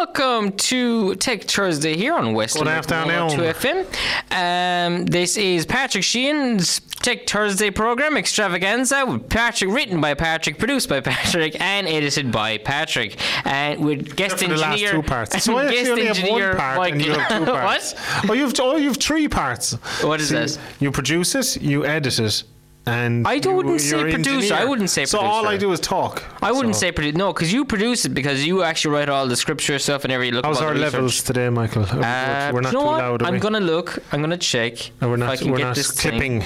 welcome to Tech Thursday here on Western Good afternoon. 2 FM. Um, this is Patrick Sheehan's Tech Thursday program extravaganza with Patrick, written by Patrick, produced by Patrick, and edited by Patrick, and with guest last engineer. two parts. So I actually only have one part and you have two parts. what? Oh, you've oh, you've three parts. What is this? You produce it, you edit it, and I you, wouldn't say producer. engineer. I wouldn't say producer. So all I do is talk. I wouldn't So- say produce. No, because you produce it because you actually write all the scripture stuff and every look. How's our the levels today, Michael? Uh, we're not do you know too loud. I'm we? gonna look. I'm gonna check. No, we're if I not. can We're get not this thing. clipping.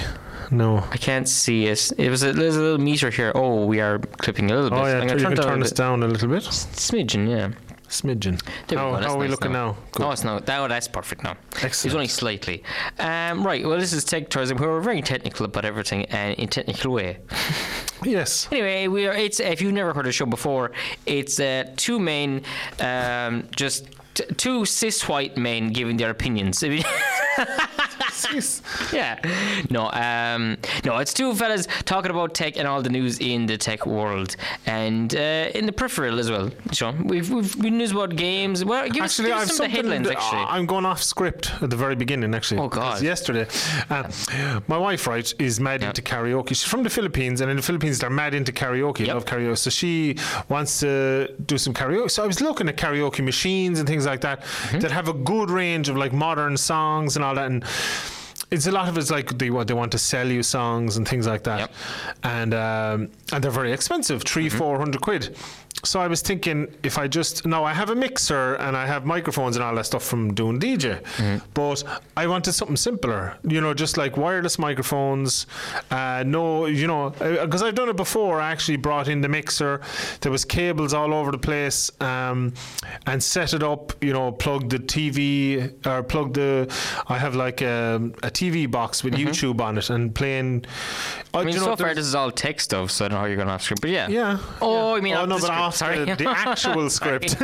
No. I can't see it. It was a, there's a little meter here. Oh, we are clipping a little bit. Oh yeah, I'm you gonna can turn, turn this down a little bit. smidgen. Yeah. Smidgen. There we go. That's how are we nice looking now? Good. Oh, it's no. That, that's perfect now. Excellent. It's only slightly. Um, right. Well, this is Tech Tourism. We're very technical about everything and in technical way. Yes. Anyway, we are. It's if you've never heard the show before, it's uh, two main, um, just t- two cis white men giving their opinions. I mean, yeah. No, um, no, it's two fellas talking about tech and all the news in the tech world and uh, in the peripheral as well. So we've we've been news about games. Well, give us, give us some of the headlines. that- Actually, I'm going off script at the very beginning. Actually, Oh, God. Yesterday, uh, my wife, right, is mad Yeah. into karaoke. She's from the Philippines, and in the Philippines, they're mad into karaoke. Yep. Love karaoke. So she wants to do some karaoke. So I was looking at karaoke machines and things like that Mm-hmm. that have a good range of like modern songs and all that. And it's a lot of it's like they want they want to sell you songs and things like that, Yep. and um, and they're very expensive, 3 Mm-hmm. four hundred quid. So I was thinking if I just no, I have a mixer and I have microphones and all that stuff from doing DJ, Mm-hmm. but I wanted something simpler, you know, just like wireless microphones. Uh, no, you know, because I've done it before. I actually brought in the mixer. There was cables all over the place, um, and set it up. You know, plug the TV or plugged the. I have like a, a TV box with YouTube on it and playing. Mm-hmm. I mean, you know, so far this is all tech stuff, so I don't know how you're gonna off script, but yeah. yeah. Oh, yeah. I mean, oh no, the but script, off sorry. the, the actual script.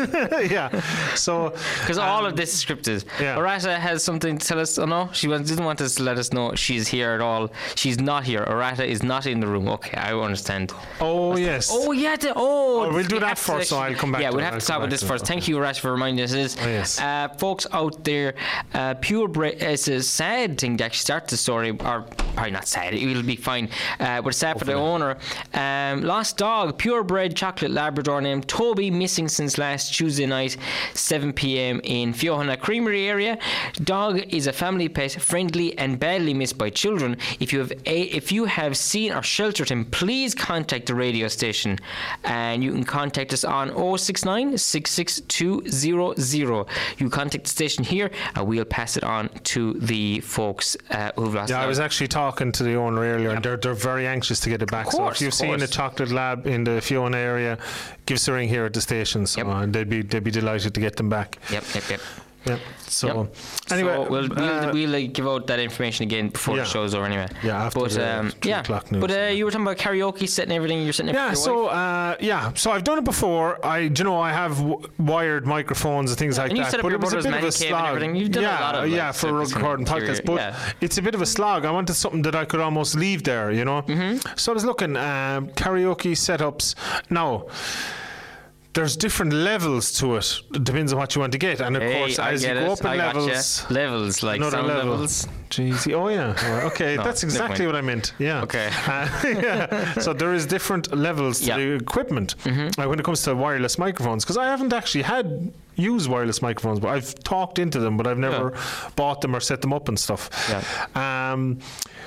yeah. So Because all of this is scripted. yeah. Arata has something to tell us. Oh no, she didn't want us to let us know she's here at all. She's not here. Arata is not in the room. Okay, I understand. oh yes. Oh yeah, the, oh. Oh, we'll do that first, so I'll come back Yeah, we'll have I'll to talk about this first. Thank you, Arata, for reminding us this. Oh, yes. Uh, folks out there, uh, purebred. It's a sad thing to actually start the story, or probably not sad. It'll be fine. Uh, but sad for the owner. Um, lost dog, purebred chocolate Labrador named Toby, missing since last Tuesday night, 7 p.m. in Feohanagh Creamery area. Dog is a family pet, friendly and badly missed by children. If you have a, if you have seen or sheltered him, please contact the radio station, and you can contact us on 069 66200. You contact the station here, and we'll pass it on to the folks uh, who've lost. Yeah, I was actually talking to the owner earlier, and they're, they're very anxious to get it back. so course, if you've seen a course. chocolate lab in the Feohanagh area, give us a ring here at the station. So Yep. uh, they'd be they'd be delighted to get them back. Yep, yep, yep. Yeah. So Yep. anyway, so we'll we'll, uh, we'll uh, give out that information again before yeah. the show's over anyway. Yeah, after but the um, yeah. But uh, yeah. you were talking about karaoke, setting everything. You're setting Yeah, so uh, yeah, so I've done it before. I, you know, I have w- wired microphones and things like and that. set but it was a bit of a slog. You've done a lot of, yeah, like, for stuff recording podcasts. But yeah. it's a bit of a slog. I wanted something that I could almost leave there, you know. Mm-hmm. So I was looking um, karaoke setups. Now. There's different levels to it. It depends on what you want to get, and of Hey, course, I as you go it. up in I gotcha. levels, levels like another sound level. levels. Jeez. Oh yeah. Okay, No, that's exactly what I meant. Yeah. Okay. Uh, yeah. So there is different levels to Yeah. the equipment Mm-hmm. uh, when it comes to wireless microphones. Because I haven't actually had used wireless microphones, but I've talked into them, but I've never bought them or set them up and stuff. Yeah. Um,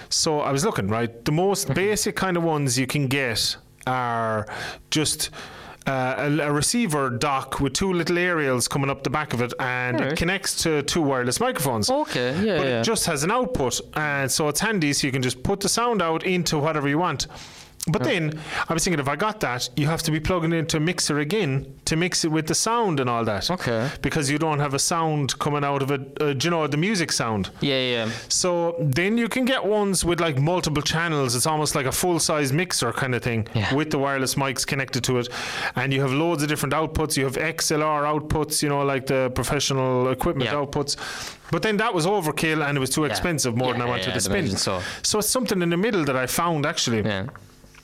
so I was looking right. The most Mm-hmm. basic kind of ones you can get are just. Uh, a, a receiver dock with two little aerials coming up the back of it, and Alright. it connects to two wireless microphones Okay, yeah, but yeah. it just has an output, and so it's handy. So you can just put the sound out into whatever you want. But then I was thinking, if I got that, you have to be plugging it into a mixer again to mix it with the sound and all that. Okay. Because you don't have a sound coming out of it. Uh, you know the music sound? yeah, yeah. So then you can get ones with like multiple channels. It's almost like a full size mixer kind of thing Yeah. with the wireless mics connected to it. And you have loads of different outputs. You have XLR outputs, you know, like the professional equipment Yeah. outputs. But then that was overkill and it was too expensive more Yeah, than I wanted yeah, to spend. so. so it's something in the middle that I found actually. Yeah.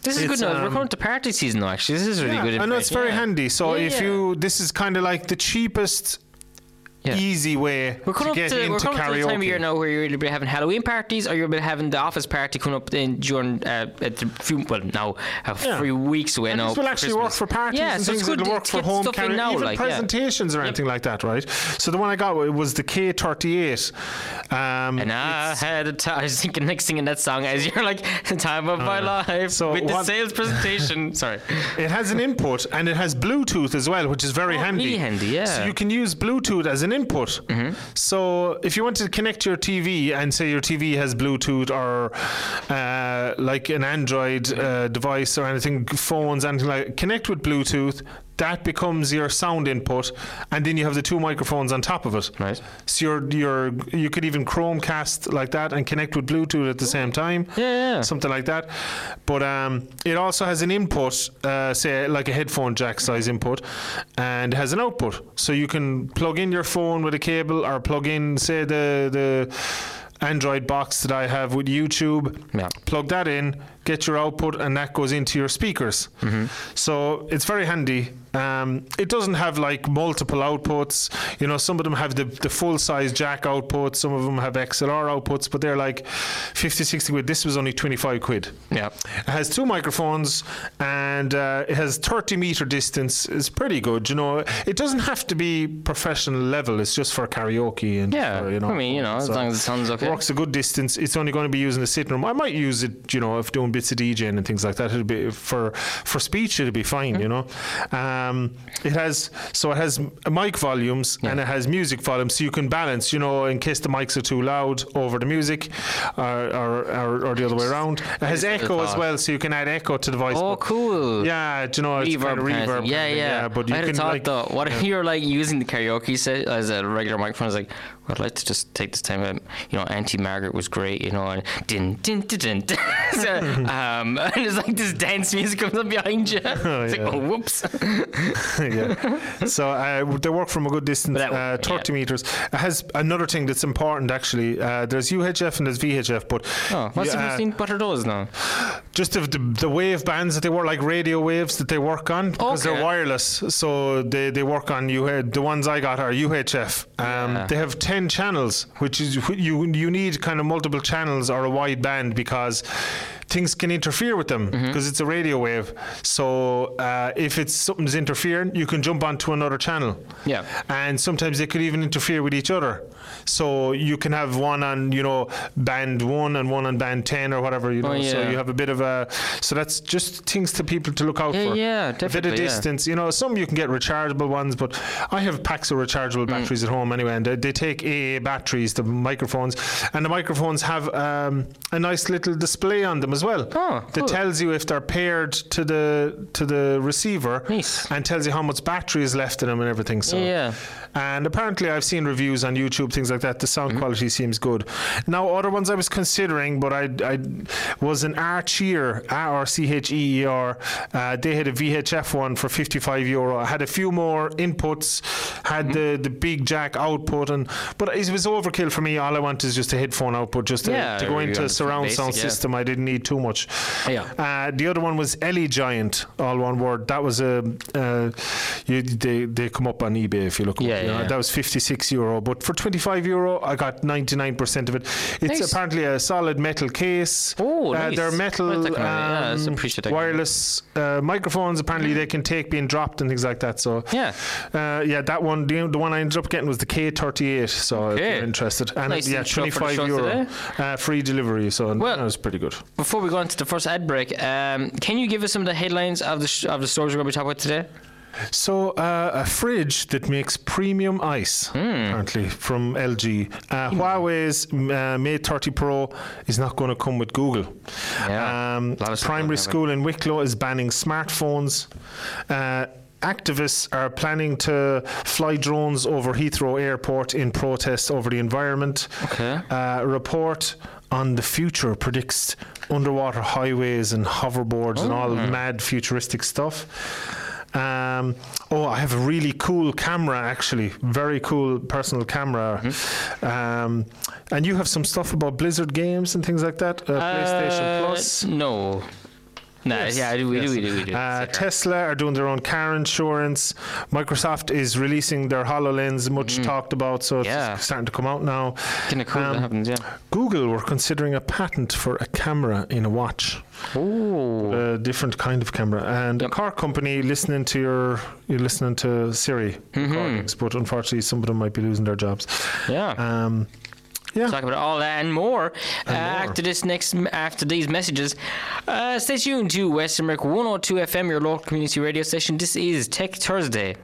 This is It's, good news. We're um, coming to party season now. Actually, this is really Yeah, good. I know it's very information. handy. So Yeah, if yeah. you, this is kind of like the cheapest, Yeah. easy way We're to coming get up to, we're coming to the time of year now where you're either having Halloween parties or you'll be having the office party coming up in during uh, at the few well now a Yeah. few weeks away And now. this will actually work for parties yeah, and so things. it's good to- work to for home karaoke, now, even like, yeah. presentations or anything like that, right? So the one I got was the K38. Um, And I had a time. I was thinking next singing that song as you're like the time of my life Uh, so with the sales presentation. Sorry. It has an input and it has Bluetooth as well, which is very Oh, handy. really handy, yeah. So you can use Bluetooth as an input. So if you want to connect your TV and say your TV has Bluetooth or uh, like an Android uh, device or anything, phones, anything like, connect with Bluetooth. That becomes your sound input, and then you have the two microphones on top of it. Right. So you're, you're, you could even Chromecast like that and connect with Bluetooth at the same time Yeah, yeah. something like that. But um, it also has an input, uh, say like a headphone jack size input, and has an output. So you can plug in your phone with a cable, or plug in, say the the Android box that I have with YouTube. Yeah. Plug that in, get your output, and that goes into your speakers. Mm-hmm. So it's very handy. Um, it doesn't have like multiple outputs. You know, some of them have the, the full size jack outputs, some of them have XLR outputs, but they're like 50, 60 quid. This was only 25 quid. Yeah. It has two microphones and uh, it has 30 meter distance. It's pretty good. You know, it doesn't have to be professional level. It's just for karaoke and Yeah. for, you know. I mean, you know, as so long as it sounds okay. Works a good distance. It's only going to be using the sitting room. I might use it, you know, if doing bits of DJing and things like that. It'll be for for speech. It'll be fine. You know, um, Um, it has so it has mic volumes and it has music volumes, so you can balance. You know, in case the mics are too loud over the music, or or, or, or the other way around. It has echo as well, so you can add echo to the voice. Oh, cool. Yeah, do you know, it's reverb, kind of reverb. Yeah, thing, yeah. But you I had can thought like, though. What if you're like using the karaoke set as a regular microphone? I was like, I'd like to just take this time. Um, you know, Auntie Margaret was great. You know, and din din din din. so, um, and it's like this dance music comes up behind you. it's yeah. like, oh, whoops. yeah. So uh, they work from a good distance, that- uh, 30 meters. It has another thing that's important actually. Uh, there's UHF and there's VHF, but Oh, what's yeah, the? What are those now? just the, the the wave bands that they work like radio waves that they work on because Okay. they're wireless. So they, they work on UH. The ones I got are UHF. Um, Yeah. They have 10 channels, which is you you need kind of multiple channels or a wide band because. Things can interfere with them Mm-hmm. because it's a radio wave. So uh, if it's something's interfering, you can jump onto another channel. Yeah. And sometimes they could even interfere with each other. So you can have one on, you know, band one and one on band 10 or whatever, you know. Oh, So you have a bit of a. So that's just things to people to look out Yeah, for. yeah, definitely. A bit of definitely, yeah. distance. You know, some you can get rechargeable ones, but I have packs of rechargeable Mm. batteries at home anyway, and they, they take AA batteries, the microphones, and the microphones have um, a nice little display on them as well. Oh, that tells you if they're paired to the to the receiver Nice. and tells you how much battery is left in them and everything. So Yeah. and apparently, I've seen reviews on YouTube, things like that. The sound Mm-hmm. quality seems good. Now, other ones I was considering, but I, I was an Archeer, R C H E E R. Uh, they had a VHF one for 55 euro. I had a few more inputs, had Mm-hmm. the, the big jack output, and but it was overkill for me. All I want is just a headphone output, just to, Yeah, to go into want surround basic, sound yeah. system. I didn't need too much. Yeah. Uh, the other one was Elegiant, all one word. That was a uh, you, they they come up on eBay if you look. Yeah, up, you know. yeah. That was 56 euro, but for 25 euro, I got 99% of it. It's Nice. apparently a solid metal case. Oh, uh, nice. They're metal like that kind of- yeah, um, appreciate that kind of- wireless uh, microphones. Apparently, they can take being dropped and things like that. So Yeah. uh, yeah, that one. The, the one I ended up getting was the K38. So if Okay. you're interested, and Nice yeah, 25 show euro uh, free delivery. So Well- that was pretty good. Before we go into the first ad break, um, can you give us some of the headlines of the sh- of the stores we're going to be talking about today? So, uh, a fridge that makes premium ice, Hmm. apparently, from LG. Uh, Huawei's uh, Mate 30 Pro is not going to come with Google. Yeah, Um, a lot of stuff primary don't have it. school in Wicklow is banning smartphones. Activists are planning to fly drones over Heathrow Airport in protest over the environment. Okay. Uh, a report on the future predicts underwater highways and hoverboards and all Hmm. mad futuristic stuff. Um, oh, I have a really cool camera, actually. Very cool personal camera. Mm-hmm. Um, and you have some stuff about Blizzard games and things like that. Uh, PlayStation Uh, Plus. No. No, Yes, yeah, we do, yes. we do, we do. Uh, Tesla are doing their own car insurance. Microsoft is releasing their HoloLens, much talked about, so. Yeah. it's starting to come out now. Kind of cool um, that happens, yeah. Google were considering a patent for a camera in a watch, Oh, a different kind of camera. And a car company listening to your, you're listening to Siri Mm-hmm. recordings, but unfortunately, some of them might be losing their jobs. yeah. Um, yeah. Talk about all that and more, uh, more. after this next after these messages. Uh, stay tuned to West Limerick 102 FM, your local community radio station. This is Tech Thursday.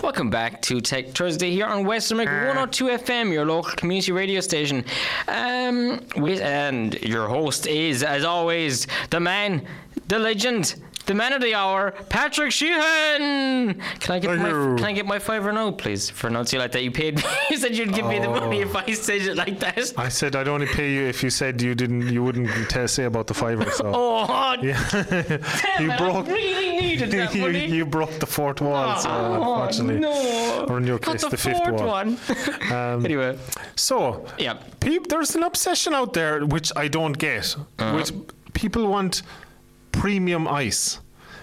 Welcome back to Tech Thursday here on West Limerick 102 FM, your local community radio station. Um, with, and your host is, as always, the man, the legend, the man of the hour, Patrick Sheehan. Can I get Thank my you. Can I get my fiver now, please? For announcing like that, you paid me. you said you'd give me the money if I said it like that. I said I'd only pay you if you said you didn't, you wouldn't tell, say about the fiver. So Oh, yeah, you it, broke. I really needed that you, money. you broke the fourth wall, so Oh, unfortunately, no. or in your Got case, the, fifth fourth wall. one. Um, anyway, So, yeah. peop, there's an obsession out there which I don't get. Uh-huh. Which people want premium ice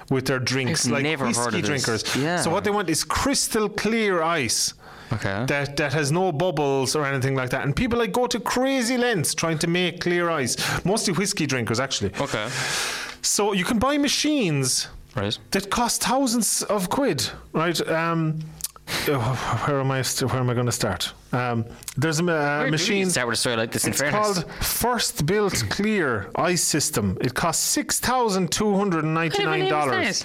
with their drinks, I've like whiskey drinkers. Yeah. So what they want is crystal clear ice. Okay. That, that has no bubbles or anything like that. And people like go to crazy lengths trying to make clear ice. Mostly whiskey drinkers, actually. Okay. So you can buy machines Right. that cost thousands of quid, right? Um, where am I? St- where am I going to start? Um, there's a ma- uh, Where do we machine. start with a story like this? In It's fairness, called FirstBuild Clear Ice System. It costs six thousand two hundred and ninety nine dollars.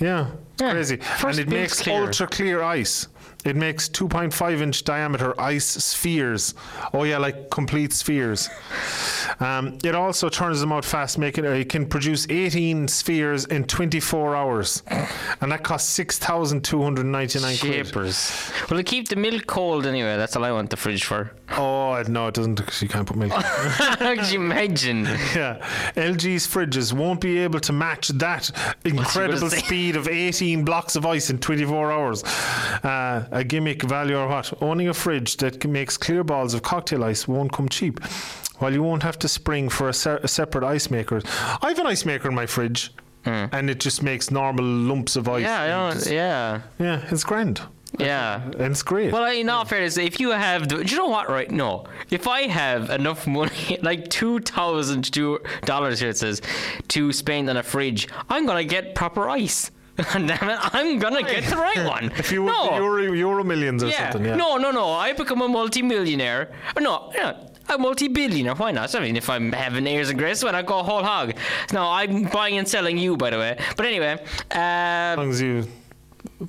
Yeah, Yeah. crazy. First and it makes Clear. ultra clear ice. It makes 2.5 inch diameter ice spheres. Oh yeah, like complete spheres. Um, it also turns them out fast, making it can produce 18 spheres in 24 hours, and that costs 6,299 quid. Shapers. Will it keep the milk cold anyway? That's all I want the fridge for. Oh no, it doesn't. Because you can't put milk. How could you imagine? Yeah, LG's fridges won't be able to match that incredible speed of 18 blocks of ice in 24 hours. Uh, a gimmick value or what? Owning a fridge that makes clear balls of cocktail ice won't come cheap. While you won't have to spring for a, se- a separate ice maker. I have an ice maker in my fridge, and it just makes normal lumps of ice. Yeah, I don't. Yeah, Yeah, it's grand. Yeah. And it's great. Well, in all fairness, if you have, the, do you know what? Right? No, if I have enough money, like two thousand dollars here, it says, to spend on a fridge, I'm gonna get proper ice. Damn it, I'm gonna get the right one. if you no, Euro, Euro millions or yeah. something, yeah. no, no, no. I become a multi-millionaire. No, yeah, a multi-billionaire. Why not? I mean, if I'm having airs and grace, why not go whole hog? No, I'm buying and selling you, by the way. But anyway, As um, long as you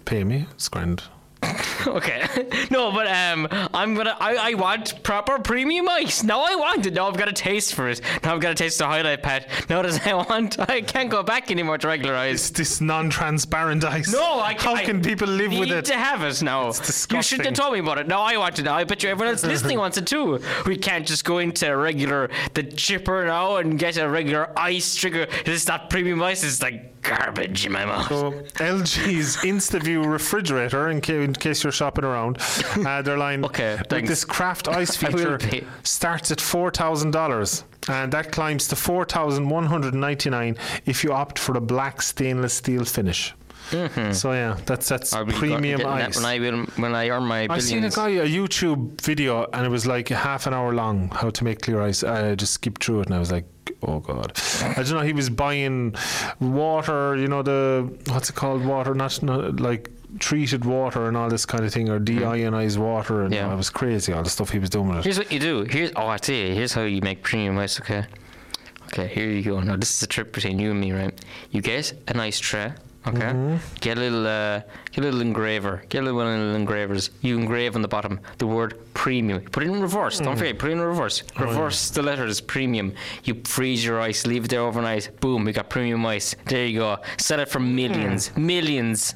pay me, it's grand. Okay. no, but um, I'm gonna. I, I want proper premium ice. Now I want it. Now I've got a taste for it. Now I've got a taste of highlight pad. Now that I want, I can't go back anymore to regular ice. It's this non-transparent ice. No, I How I can people live with it? need it? to have it now. It's disgusting. You shouldn't have told me about it. Now I want it. Now I bet you everyone else listening wants it too. We can't just go into regular the chipper now and get a regular ice trigger. It's not premium ice. It's like garbage in my mouth. So LG's InstaView refrigerator, in, ca- in case you're shopping around, uh, their line Okay, with this craft ice feature starts at four thousand dollars, and that climbs to four thousand one hundred ninety nine if you opt for a black stainless steel finish. So yeah, that's that's I'll be go- premium getting that ice. when I will, when I earn my I seen a guy a YouTube video and it was like half an hour long how to make clear ice. I just skipped through it and I was like, oh god. I don't know. He was buying water, you know the what's it called? Water, not, not like treated water and all this kind of thing, or mm-hmm. deionized water, and Yeah. it was crazy all the stuff he was doing with it. Here's what you do. Here's oh, I tell you. Here's how you make premium ice. Okay. Okay. Here you go. Now this is a trip between you and me, right? You get a nice tray. Okay. Mm-hmm. Get a little, uh, get a little engraver. Get a little one of the engravers. You engrave on the bottom the word premium. Put it in reverse. Mm. Don't forget. Put it in reverse. Oh, Reverse the letters premium. You freeze your ice. Leave it there overnight. Boom. We got premium ice. There you go. Sell it for millions. Hmm. Millions.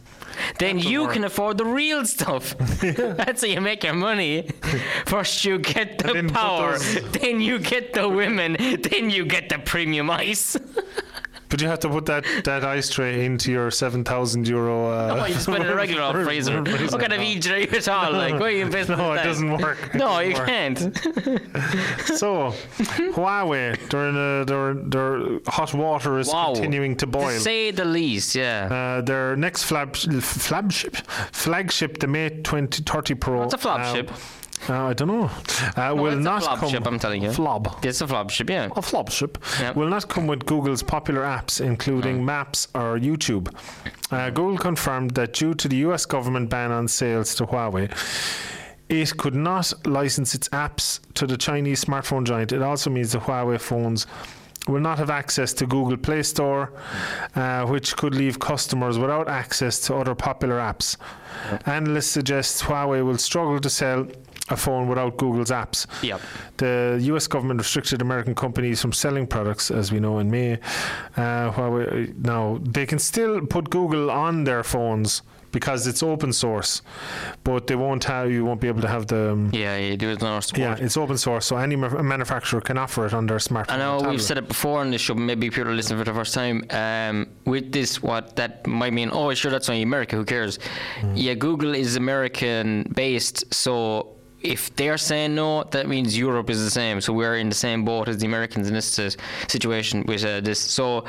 Then you can afford the real stuff. That's how you make your money. First you get the power, then you get the women, then you get the premium ice. But you have to put that, that ice tray into your 7,000 euro. Uh, Oh, you just put it in a regular old freezer. freezer. What kind of you at all? Like, why are you investing No, in it that? doesn't work. It No, doesn't you work. can't. So, Huawei, in a, their, their hot water is Wow. continuing to boil. To say the least, yeah. Uh, their next flab, flagship, flagship, the Mate 2030 Pro. What's a flagship? Uh, I don't know. Uh, will it's a not come. flagship, I'm telling you. Flob. it's a flagship, yeah. A flagship Yep. will not come with Google's popular apps, including Maps or YouTube. Uh, Google confirmed that due to the US government ban on sales to Huawei, it could not license its apps to the Chinese smartphone giant. It also means the Huawei phones will not have access to Google Play Store, uh, which could leave customers without access to other popular apps. Analysts suggest Huawei will struggle to sell a phone without Google's apps. Yep. The US government restricted American companies from selling products, as we know in May. Uh, Huawei, now, they can still put Google on their phones because it's open source, but they won't have, you won't be able to have the. um, Yeah, you do it support. yeah, it's open source, so any ma- manufacturer can offer it on their smartphone. I know we've said it before on the show. Maybe people are listening for the first time. Um, with this, what that might mean? Oh, sure, that's only America. Who cares? Mm. Yeah, Google is American based, so if they're saying no, that means Europe is the same. So we're in the same boat as the Americans in this uh, situation with uh, this. So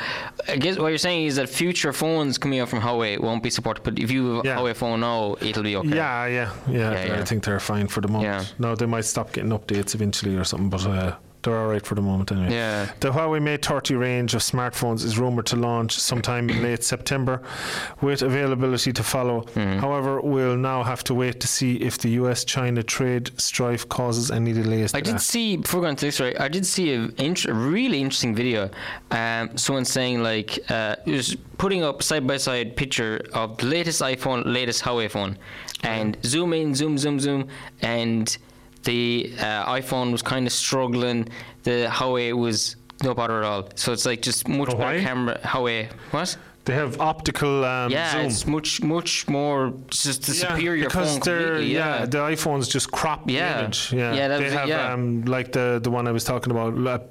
I guess what you're saying is that future phones coming out from Huawei won't be supported. But if you have a Yeah. Huawei phone now, it'll be okay. Yeah, yeah, yeah. Yeah, yeah. I think they're fine for the moment. Yeah. No, they might stop getting updates eventually or something, but uh, they're all right for the moment anyway. Yeah. The Huawei Mate 30 range of smartphones is rumored to launch sometime in late September, with availability to follow. Hmm. However, we'll now have to wait to see if the US-China trade strife causes any delays. I did that. see before going to this right. I did see a, int- a really interesting video. Um, someone saying like uh, it was putting up side by side picture of the latest iPhone, latest Huawei phone, and zoom in, zoom, zoom, zoom, and the uh, iPhone was kind of struggling. The Huawei was no bother at all. So it's like just much Oh, better camera. Huawei, what? They have optical um, Yeah, zoom. it's much much more just the Yeah, superior because phone they're yeah. Yeah. the iPhones just crop the image. Yeah, Yeah, that they it, have yeah. um, like the the one I was talking about,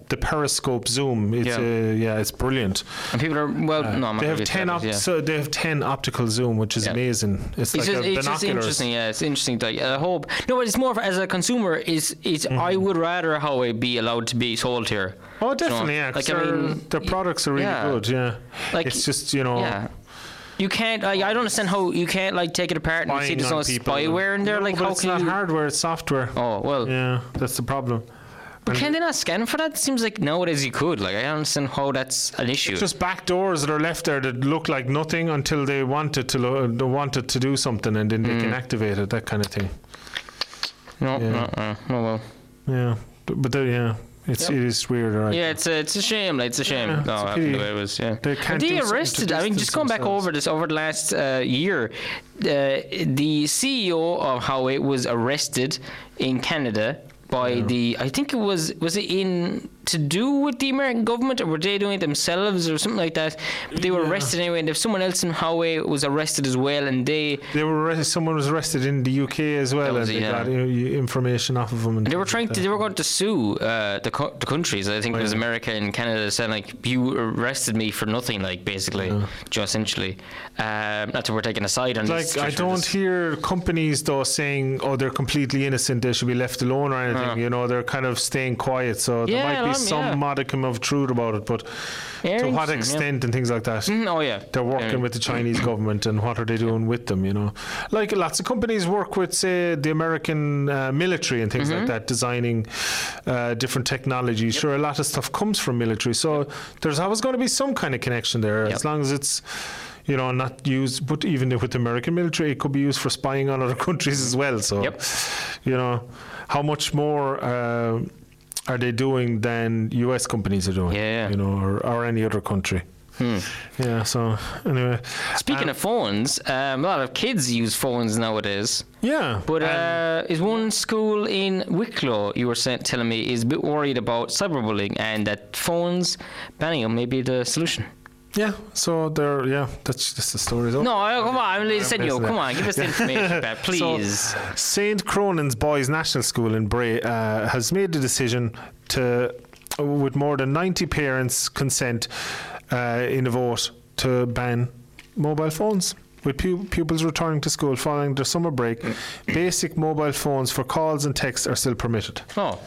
the periscope zoom. It's Yeah. uh, yeah, it's brilliant. and people are well. no, I'm not they have ten op- yeah. so they have ten optical zoom, which is Yeah. amazing. It's, It's, like just, a it's just interesting, yeah. It's interesting. Like, I hope. No, but it's more as a consumer. Is is Mm-hmm. I would rather Huawei be allowed to be sold here. Oh, definitely, yeah. Like I their, mean, their products are really yeah. good. Yeah, Like, it's just you know. yeah. You can't. I, I don't understand how you can't like take it apart and see there's no spyware in there. No, like but how it's can not you? hardware; it's software. Oh well. Yeah, that's the problem. But can they not scan for that? It seems like nowadays you could. Like I don't understand how that's an issue. Just back doors that are left there that look like nothing until they wanted to lo- they wanted to do something, and then they Mm. can activate it. That kind of thing. no, yeah. no, no, no, well. Yeah, but, but they- yeah, it's Yep. it is weird. Right? Yeah, it's a, it's a shame. Like it's a shame. Yeah, no, it's the way it was. Yeah. They can't they do something to arrested? I mean, just going back over this over the last uh, year, uh, the CEO of Huawei was arrested in Canada by the. I think it was was it in to do with the American government or were they doing it themselves or something like that? But they were Yeah. arrested anyway, and if someone else in Huawei was arrested as well, and they They were arrested, someone was arrested in the UK as well, was and they yeah. got uh, information off of them. And They were trying like to. They were going to sue uh, the co- the countries. I think it was Oh, yeah. America and Canada, saying like you arrested me for nothing, like basically, just essentially. Um, not that we're taking a side on Like this. I don't hear companies though saying, "Oh, they're completely innocent; they should be left alone" or anything. Uh. You know, they're kind of staying quiet. So there might be some yeah. modicum of truth about it, but to what interesting, yeah. extent and things like that. Mm, oh yeah, They're working with the Chinese government, and what are they doing with them? You know, like lots of companies work with, say, the American uh, military and things Mm-hmm. like that, designing uh, different technologies. Sure, a lot of stuff comes from military, so there's always going to be some kind of connection there, Yep. as long as it's. You know, not used, but even with the American military, it could be used for spying on other countries as well. So, Yep. you know, how much more uh, are they doing than U.S. companies are doing? Yeah. You know, or, or any other country. Hmm. Yeah. So anyway, Speaking um, of phones, um, a lot of kids use phones nowadays. yeah, But and- uh, is one school in Wicklow you were telling me is a bit worried about cyberbullying and that phones banning them may be the solution. Yeah. So there, yeah. That's just the story. though. No, come on, I'm listening. You come on, give us the information, Pat, So, please. St. Cronan's Boys National School in Bray uh, has made the decision to, with more than 90 parents' consent, uh, in a vote to ban mobile phones. With pu- pupils returning to school following their summer break, basic mobile phones for calls and texts are still permitted. Oh,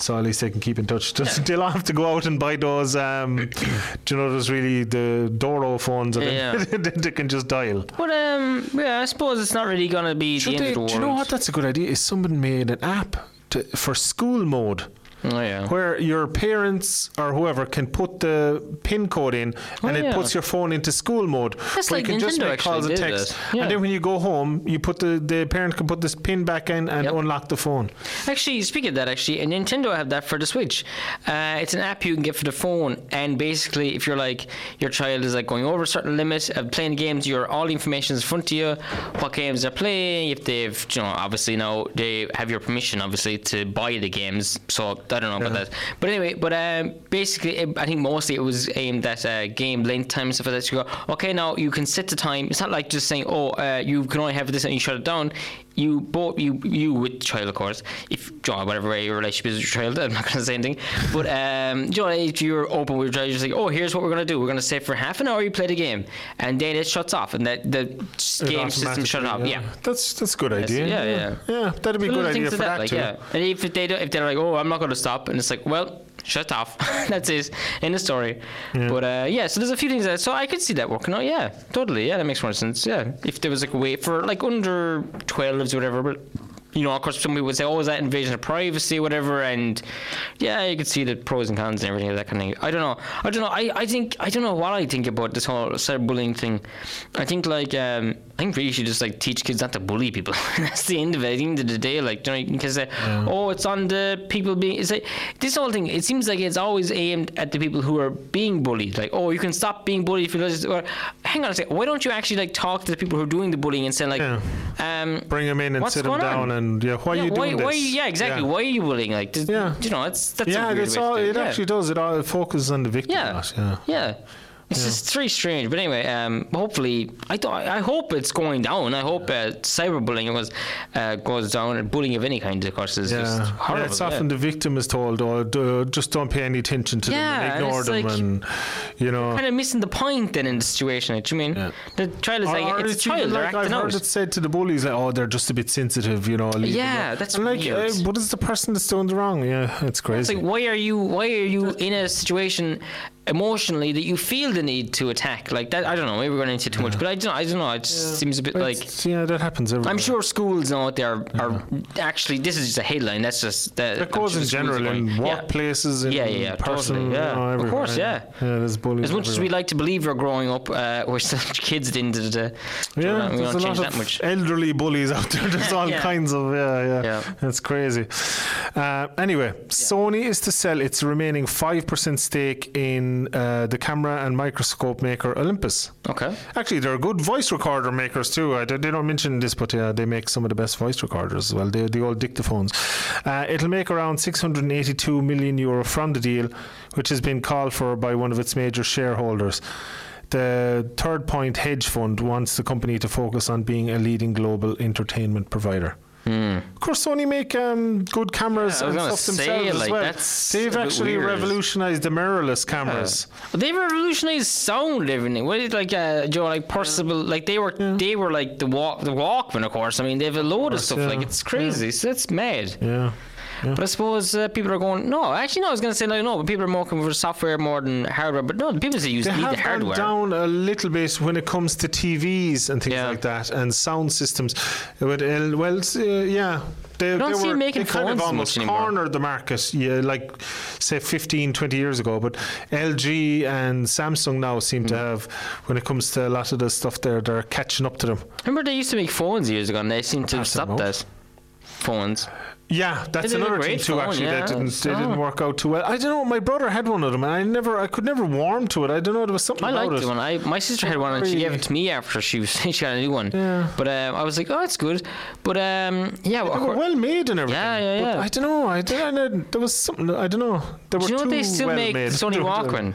So at least they can keep in touch. Just, They'll have to go out and buy those. Um, do you know those really the Doro phones that Yeah. they, they can just dial. but um, yeah, I suppose it's not really gonna be Should the they- end of the world. do you know what? That's a good idea. Is someone made an app to, for school mode? Oh yeah. where your parents or whoever can put the pin code in and Oh, it yeah. puts your phone into school mode. That's where like you can just Nintendo make calls and texts. Yeah. And then when you go home, you put the, the parent can put this pin back in and Yep. unlock the phone. Actually, speaking of that, actually, and Nintendo have that for the Switch. Uh, it's an app you can get for the phone, and basically, if you're like your child is like going over a certain limit of playing games, your all the information is in front of you, what games they're playing, if they've, you know, obviously now they have your permission, obviously, to buy the games. So I don't know about that, but anyway, but um, basically, it, I think mostly it was aimed at uh, game length time and stuff like that. So you go, okay, now you can set the time. It's not like just saying, oh, uh, you can only have this and you shut it down you both you you with the child of course if you know, whatever way your relationship is with your child I'm not going to say anything but um you know if you're open with your child you're just like oh here's what we're going to do we're going to say for half an hour you play the game and then it shuts off and that the It game system shut off automatically, yeah. That's that's a good Yes, idea. yeah, yeah. Yeah, that'd be a good idea for like that, like, too. yeah. And if they do, if they're like, oh, I'm not going to stop, and it's like, well, shut off. That's it. In the story. But uh, yeah, so there's a few things that so I could see that working out. Yeah, totally. Yeah, that makes more sense. Yeah, if there was like a way for like under 12s or whatever, but. You know, of course, some people would say, "Oh, is that invasion of privacy, whatever?" And yeah, you could see the pros and cons and everything, like that kind of thing. I don't know. I don't know. I, I think I don't know what I think about this whole cyberbullying thing. I think like um, I think we should just like teach kids not to bully people. That's the end of it. At the end of the day, like you know, you can say, "Oh, it's on the people being." It's like this whole thing. It seems like it's always aimed at the people who are being bullied. Like, "Oh, you can stop being bullied if you just." Or, hang on a second. Why don't you actually like talk to the people who are doing the bullying and say like, Yeah. um, Bring them in and sit them going on? down and yeah, why yeah, are you why, doing why, this? yeah, exactly. Yeah. Why are you bullying? Like, this, Yeah. you know, it's that's yeah, it's all, it yeah. actually does. It all it focuses on the victim. Yeah. yeah. Yeah. It's just very strange, but anyway, um, hopefully, I th- I hope it's going down. I hope uh, cyberbullying was uh, goes down, and bullying of any kind, of course, is just horrible. yeah, it's often the victim is told, "Oh, just don't pay any attention to Yeah, them and and ignore it's them," like- and you know. kind of missing the point then in the situation. Do you mean Yeah. the child is Or- like or it's a child, they're like I've heard out. it said to the bullies, like, "Oh, they're just a bit sensitive," you know. Yeah, that's And like, uh, what is the person that's doing the wrong? Yeah, it's crazy. It's like why are you why are you in a situation emotionally that you feel the need to attack like that? I don't know. Maybe we're going into too much, but I don't. I don't know. It just seems a bit But like. yeah, that happens everywhere. I'm sure schools know what they are, are actually. This is just a headline. That's just that. It goes in general in workplaces, in Yeah, yeah, yeah, person, totally, yeah. you know, Of course, yeah. Yeah, there's bullying. As much as we like to believe we're growing up, uh, we're still kids at the of the Yeah, we there's a lot that of much. elderly bullies out there. There's all Yeah. kinds of yeah, yeah. Yeah. It's crazy. Uh, anyway, Sony is to sell its remaining five percent stake in uh, the camera and microscope maker Olympus. Okay. Actually, they're good voice recorder makers too. I, they don't mention this, but yeah, they make some of the best voice recorders as well. They, the old dictaphones. Uh, it'll make around 682 million euro from the deal, which has been called for by one of its major shareholders. The Third Point Hedge Fund wants the company to focus on being a leading global entertainment provider. Of course, Sony make um, good cameras. Yeah, and gonna stuff say, themselves as well. that's They've actually weird. revolutionized the mirrorless cameras. But they revolutionized sound everything. What is like uh, Joe like possible like they were they were like the walk the Walkman of course. I mean they have a load of, stuff yeah. like it's crazy. So that's mad. Yeah. But I suppose uh, people are going no. Actually, no. I was going to say like no, but people are more for software more than hardware. But no, the people say use They need have the hardware. gone down a little bit when it comes to TVs and things Yeah. like that, and sound systems. But, uh, well, uh, yeah, they, don't they see were making they kind of almost cornered the market, yeah, like say 15, 20 years ago. But LG and Samsung now seem Hmm. to have, when it comes to a lot of the stuff there, they're catching up to them. Remember they used to make phones years ago, and they seem to have Pass stopped out. that. Phones. Yeah, that's did another thing too. phone, actually, yeah, that didn't they didn't oh. work out too well. I don't know. My brother had one of them, and I never, I could never warm to it. I don't know. There was something I liked it. the one. I my sister had one and she gave it to me after she was she got a new one. Yeah. But um, I was like, oh, it's good. But um, yeah, They were well made and everything. Yeah, yeah, but yeah. I don't know. I, don't, I, there was something. I don't know. They were Do you know they still well make made. Sony Walkman?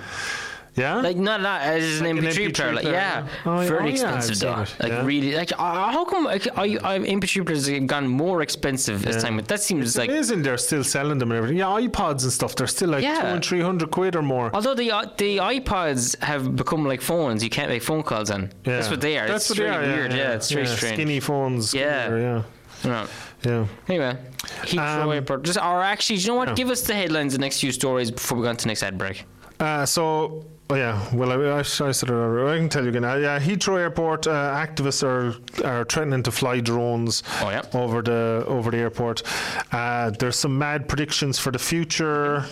Yeah? Like not not as an Like an MP3 player. MP3 Like, yeah, yeah. Oh, yeah. very Oh, expensive I've though. it, Like yeah. really, like uh, how come like, I, I, MP3 players have gone more expensive as time? That seems like isn't they're still selling them and everything. Yeah, iPods and stuff, they're still like Yeah. two and three hundred quid or more. Although the uh, the iPods have become like phones, you can't make phone calls on. Yeah. That's what they are. That's it's what they are, weird. Yeah, it's very yeah, strange. Skinny phones. Yeah. yeah. Yeah. Yeah. Anyway, Heathrow Um. Just or actually, do you know what? Give us the headlines, the next few stories before we go on to the next ad break. Uh, so, oh yeah, well, I, I, I said it earlier. I can tell you again. Uh, yeah, Heathrow Airport uh, activists are are threatening to fly drones Oh, yeah. over the over the airport. Uh, there's some mad predictions for the future.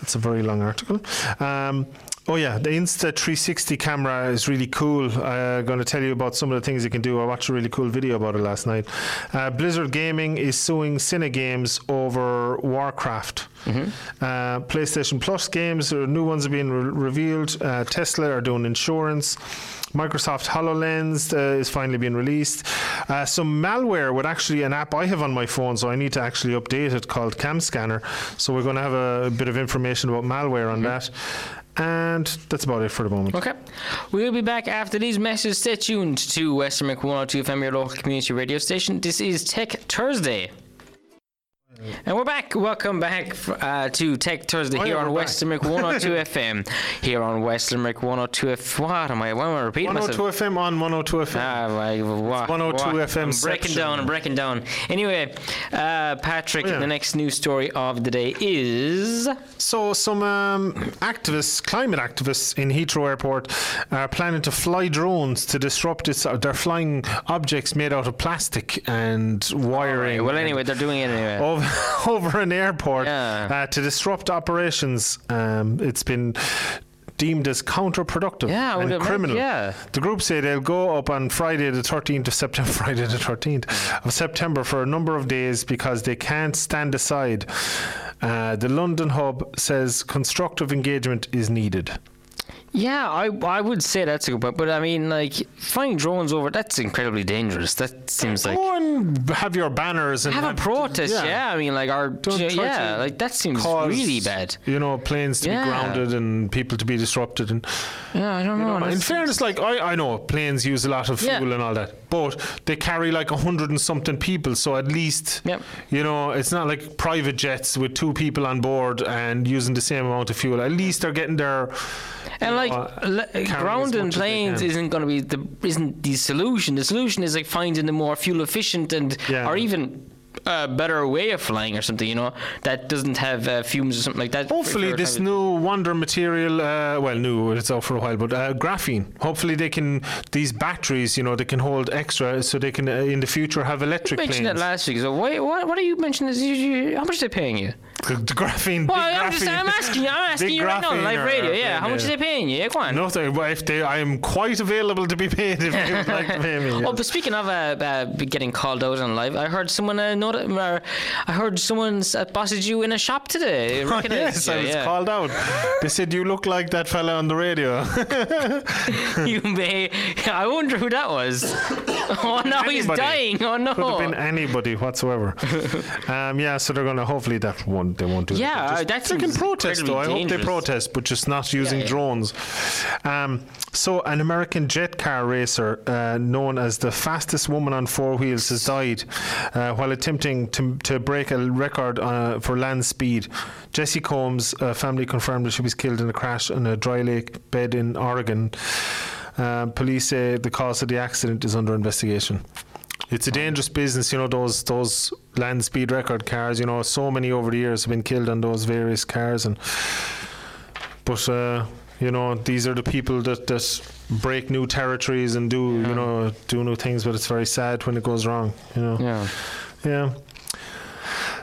That's a very long article. Um, Oh yeah, the Insta 360 camera is really cool. I'm going to tell you about some of the things you can do. I watched a really cool video about it last night. Uh, Blizzard Gaming is suing Cinegames over Warcraft. Uh, PlayStation Plus games, or new ones are being re- revealed. Uh, Tesla are doing insurance. Microsoft HoloLens uh, is finally being released. Uh, some malware with actually an app I have on my phone, so I need to actually update it called Cam Scanner. So we're going to have a, bit of information about malware on that. And that's about it for the moment. Okay. We'll be back after these messages. Stay tuned to West Limerick 102 FM, your local community radio station. This is Tech Thursday. And we're back. Welcome back uh, to Tech Thursday Oh, here yeah, on. West Limerick 102 FM. Here on West Limerick 102 FM. What am I? Why am I repeating 102 myself? FM on 102 FM. Ah, what, 102 what? FM I'm breaking down. I'm breaking down. Anyway, uh, Patrick, Oh, yeah. the next news story of the day is. So, some um, activists, climate activists in Heathrow Airport, are planning to fly drones to disrupt its. uh, They're flying objects made out of plastic and wiring. Well, and- anyway, they're doing it anyway. over, an airport Yeah. uh, to disrupt operations. Um, it's been deemed as counterproductive Yeah, and criminal. yeah. The group say they'll go up on Friday the 13th of September, Friday the 13th of September for a number of days because they can't stand aside. Uh, the London hub says constructive engagement is needed. Yeah, I I would say that's a good point, but I mean, like flying drones over that's incredibly dangerous. That seems like Go and have your banners and have a protest. Yeah, I mean, like our Don't yeah, yeah, like that seems cause, really bad. You know, planes to Yeah. be grounded and people to be disrupted and Yeah, I don't know. in fairness, like I, I know planes use a lot of fuel Yeah. and all that, but they carry like a hundred and something people. So at least, Yep. you know, it's not like private jets with two people on board and using the same amount of fuel. At least they're getting their and like le- as grounding much as they planes isn't going to be the isn't the solution. The solution is like finding a more fuel efficient and Yeah. or even a better way of flying or something. You know that doesn't have uh, fumes or something like that. Hopefully, this new wonder material, uh, well, new, it's out for a while, but uh, graphene. Hopefully, they can, these batteries, you know, they can hold extra so they can, uh, in the future, have electric You mentioned planes. it last week. So why, what, what are you mentioning? Is you, you, how much are they paying you? the, the graphene. Well, I'm just graphene- I'm asking you. I'm asking you right now on live radio. Yeah, how much you. are they paying you? Yeah, go on. Nothing. Well, if they, I am quite available to be paid if they would like to pay me. Oh, but speaking of uh, uh, getting called out on live, I heard someone uh, uh, I heard someone uh, busted you in a shop today. Oh, yes, I was yeah. called out. They said you look like that fella on the radio. you may. I wonder who that was. Oh no, he's dying. Oh no. Could have been anybody whatsoever. um, yeah, so they're gonna hopefully that won't they won't do Yeah, that. Just- that they can protest though. I hope they protest, but just not using yeah. drones. Um, so an American jet car racer uh, known as the fastest woman on four wheels has died uh, while attempting to, to break a record uh, for land speed. Jessi Combs' uh, family confirmed that she was killed in a crash in a dry lake bed in Oregon. Um, police say the cause of the accident is under investigation. It's a dangerous business, you know. Those those land speed record cars, you know, so many over the years have been killed on those various cars, and but uh, you know these are the people that that break new territories and do you know do new things. But it's very sad when it goes wrong, you know. Yeah. Yeah.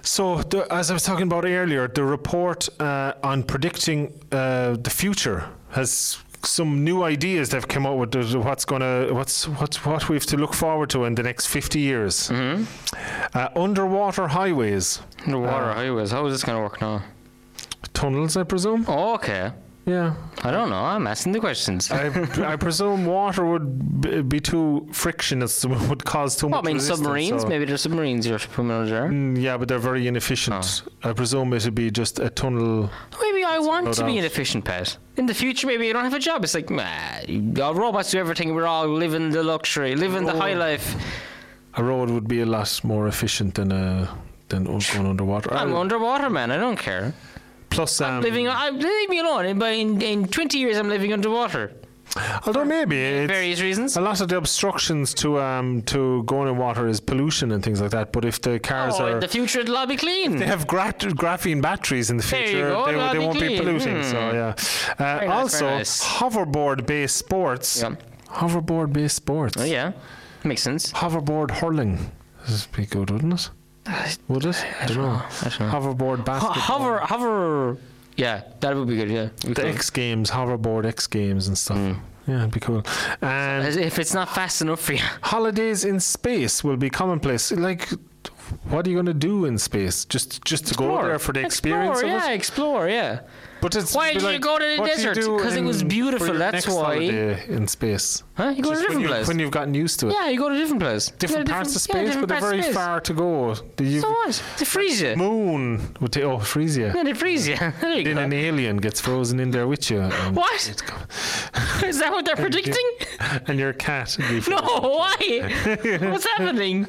So, the, as I was talking about earlier, the report uh, on predicting uh, the future has some new ideas they've come out with. What's gonna, what's what's what we have to look forward to in the next fifty years. Mm-hmm. Uh, underwater highways, Underwater Uh, highways. How is this going to work now? tunnels, I presume. Oh, okay. Yeah, I don't know. I'm asking the questions. I, I presume water would b- be too frictionless, would cause too much. Well, I mean, submarines. so- Maybe there's submarines you're swimming under there. Mm, yeah, but they're very inefficient. Oh. I presume it would be just a tunnel. Maybe I want no to be doubt. an efficient pet. In the future, maybe you don't have a job. It's like, nah, robots do everything. We're all living the luxury, living the high life. A road would be a lot more efficient than a than going underwater. I'm underwater, man. I don't care. Plus, um, Living, I leave me alone. But in, in 20 years, I'm living underwater. although maybe it's, Various reasons. a lot of the obstructions to um to going in water is pollution and things like that. But if the cars Oh, are in the future, it'll all be clean. they have gra- graphene batteries in the future. go, they, they be won't be clean. polluting. So Hmm. yeah. Uh, nice, also, nice. hoverboard-based sports. Yeah. Hoverboard-based sports. Oh, yeah. Makes sense. Hoverboard hurling. This would be good, wouldn't it? Would it? I don't know. I don't know. Hoverboard Ho- basketball. hover, hover. Yeah, that would be good. Yeah. Be the cool. X Games, hoverboard X Games and stuff. Hmm. Yeah, it'd be cool. And if it's not fast enough for you. holidays in space will be commonplace. Like, what are you going to do in space? Just just to go there for the experience explore, of yeah, it? explore, yeah. But it's Why did you go to the what do you desert? Because it was beautiful, that's why. in space. Huh? You go to a Just when, different you, place. when you've gotten used to it. yeah, you go to a different place. Go Different parts of space, different but they're very space. far to go. The you- So what? They freeze you. moon would take, oh, freeze you. Yeah, they freeze you. There you Then go. an alien gets frozen in there with you. What? Is that what they're predicting? And your cat. would be No, why? What's happening?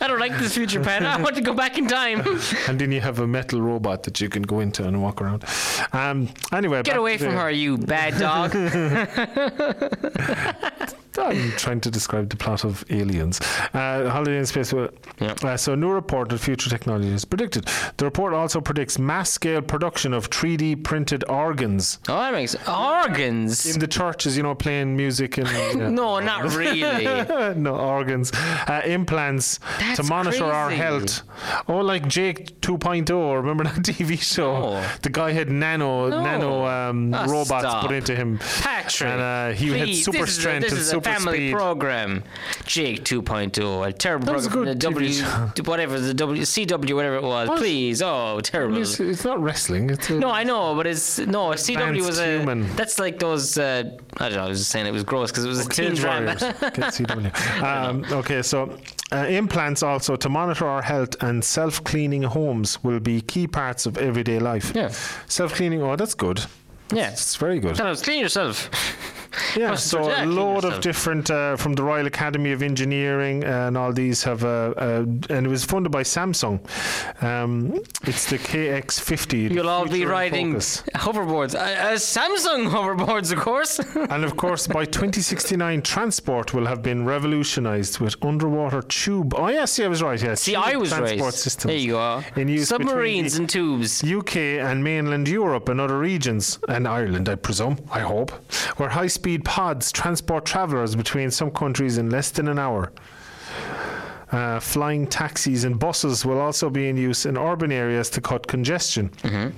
I don't like this future, Pat. I want to go back in time. And then you have a metal robot that you can go into and walk around. Um, anyway, Get away from her, you bad dog. I'm trying to describe the plot of Aliens. Uh, Holiday in Space. Yeah. uh, so, a new report of future technology is predicted. The report also predicts mass scale production of 3D printed organs Oh, that makes organs. in the churches, you know, playing music and. yeah. No, not really. no organs, uh, implants to That's monitor our health. Oh, like Jake 2.0. Remember that TV show? No. The guy had nano No. nano um, Ah, robots stop. put into him, Patrick, and uh, he had super strength a, and super family speed. program. Jake 2.0, a terrible That program. good the W, whatever the W, CW, whatever it was. What? Please, oh, terrible. It's, it's not wrestling. It's No, I know, but it's no CW was a. human. That's like those. Uh, I don't know. I was just saying it was gross because it was a teen drama. Warriors. Get CW. Um, okay, so uh, implants also to monitor our health and self-cleaning homes will be key parts of everyday life. Yeah. Self-cleaning. Oh, that's good. yeah. It's very good. Clean yourself. Yeah, so a load yourself. of different uh, from the Royal Academy of Engineering and all these have uh, uh, and it was funded by Samsung. Um, it's the KX50. You'll all be riding hoverboards. Uh, uh, Samsung hoverboards, of course. And of course, by 2069, transport will have been revolutionised with underwater tube. Oh, yeah, see, I was right. Yeah, See, I was right. transport systems. There you are. In use Submarines and tubes. UK and mainland Europe and other regions, and Ireland, I presume, I hope, where high speed pods transport travellers between some countries in less than an hour. Uh, flying taxis and buses will also be in use in urban areas to cut congestion. Mm-hmm.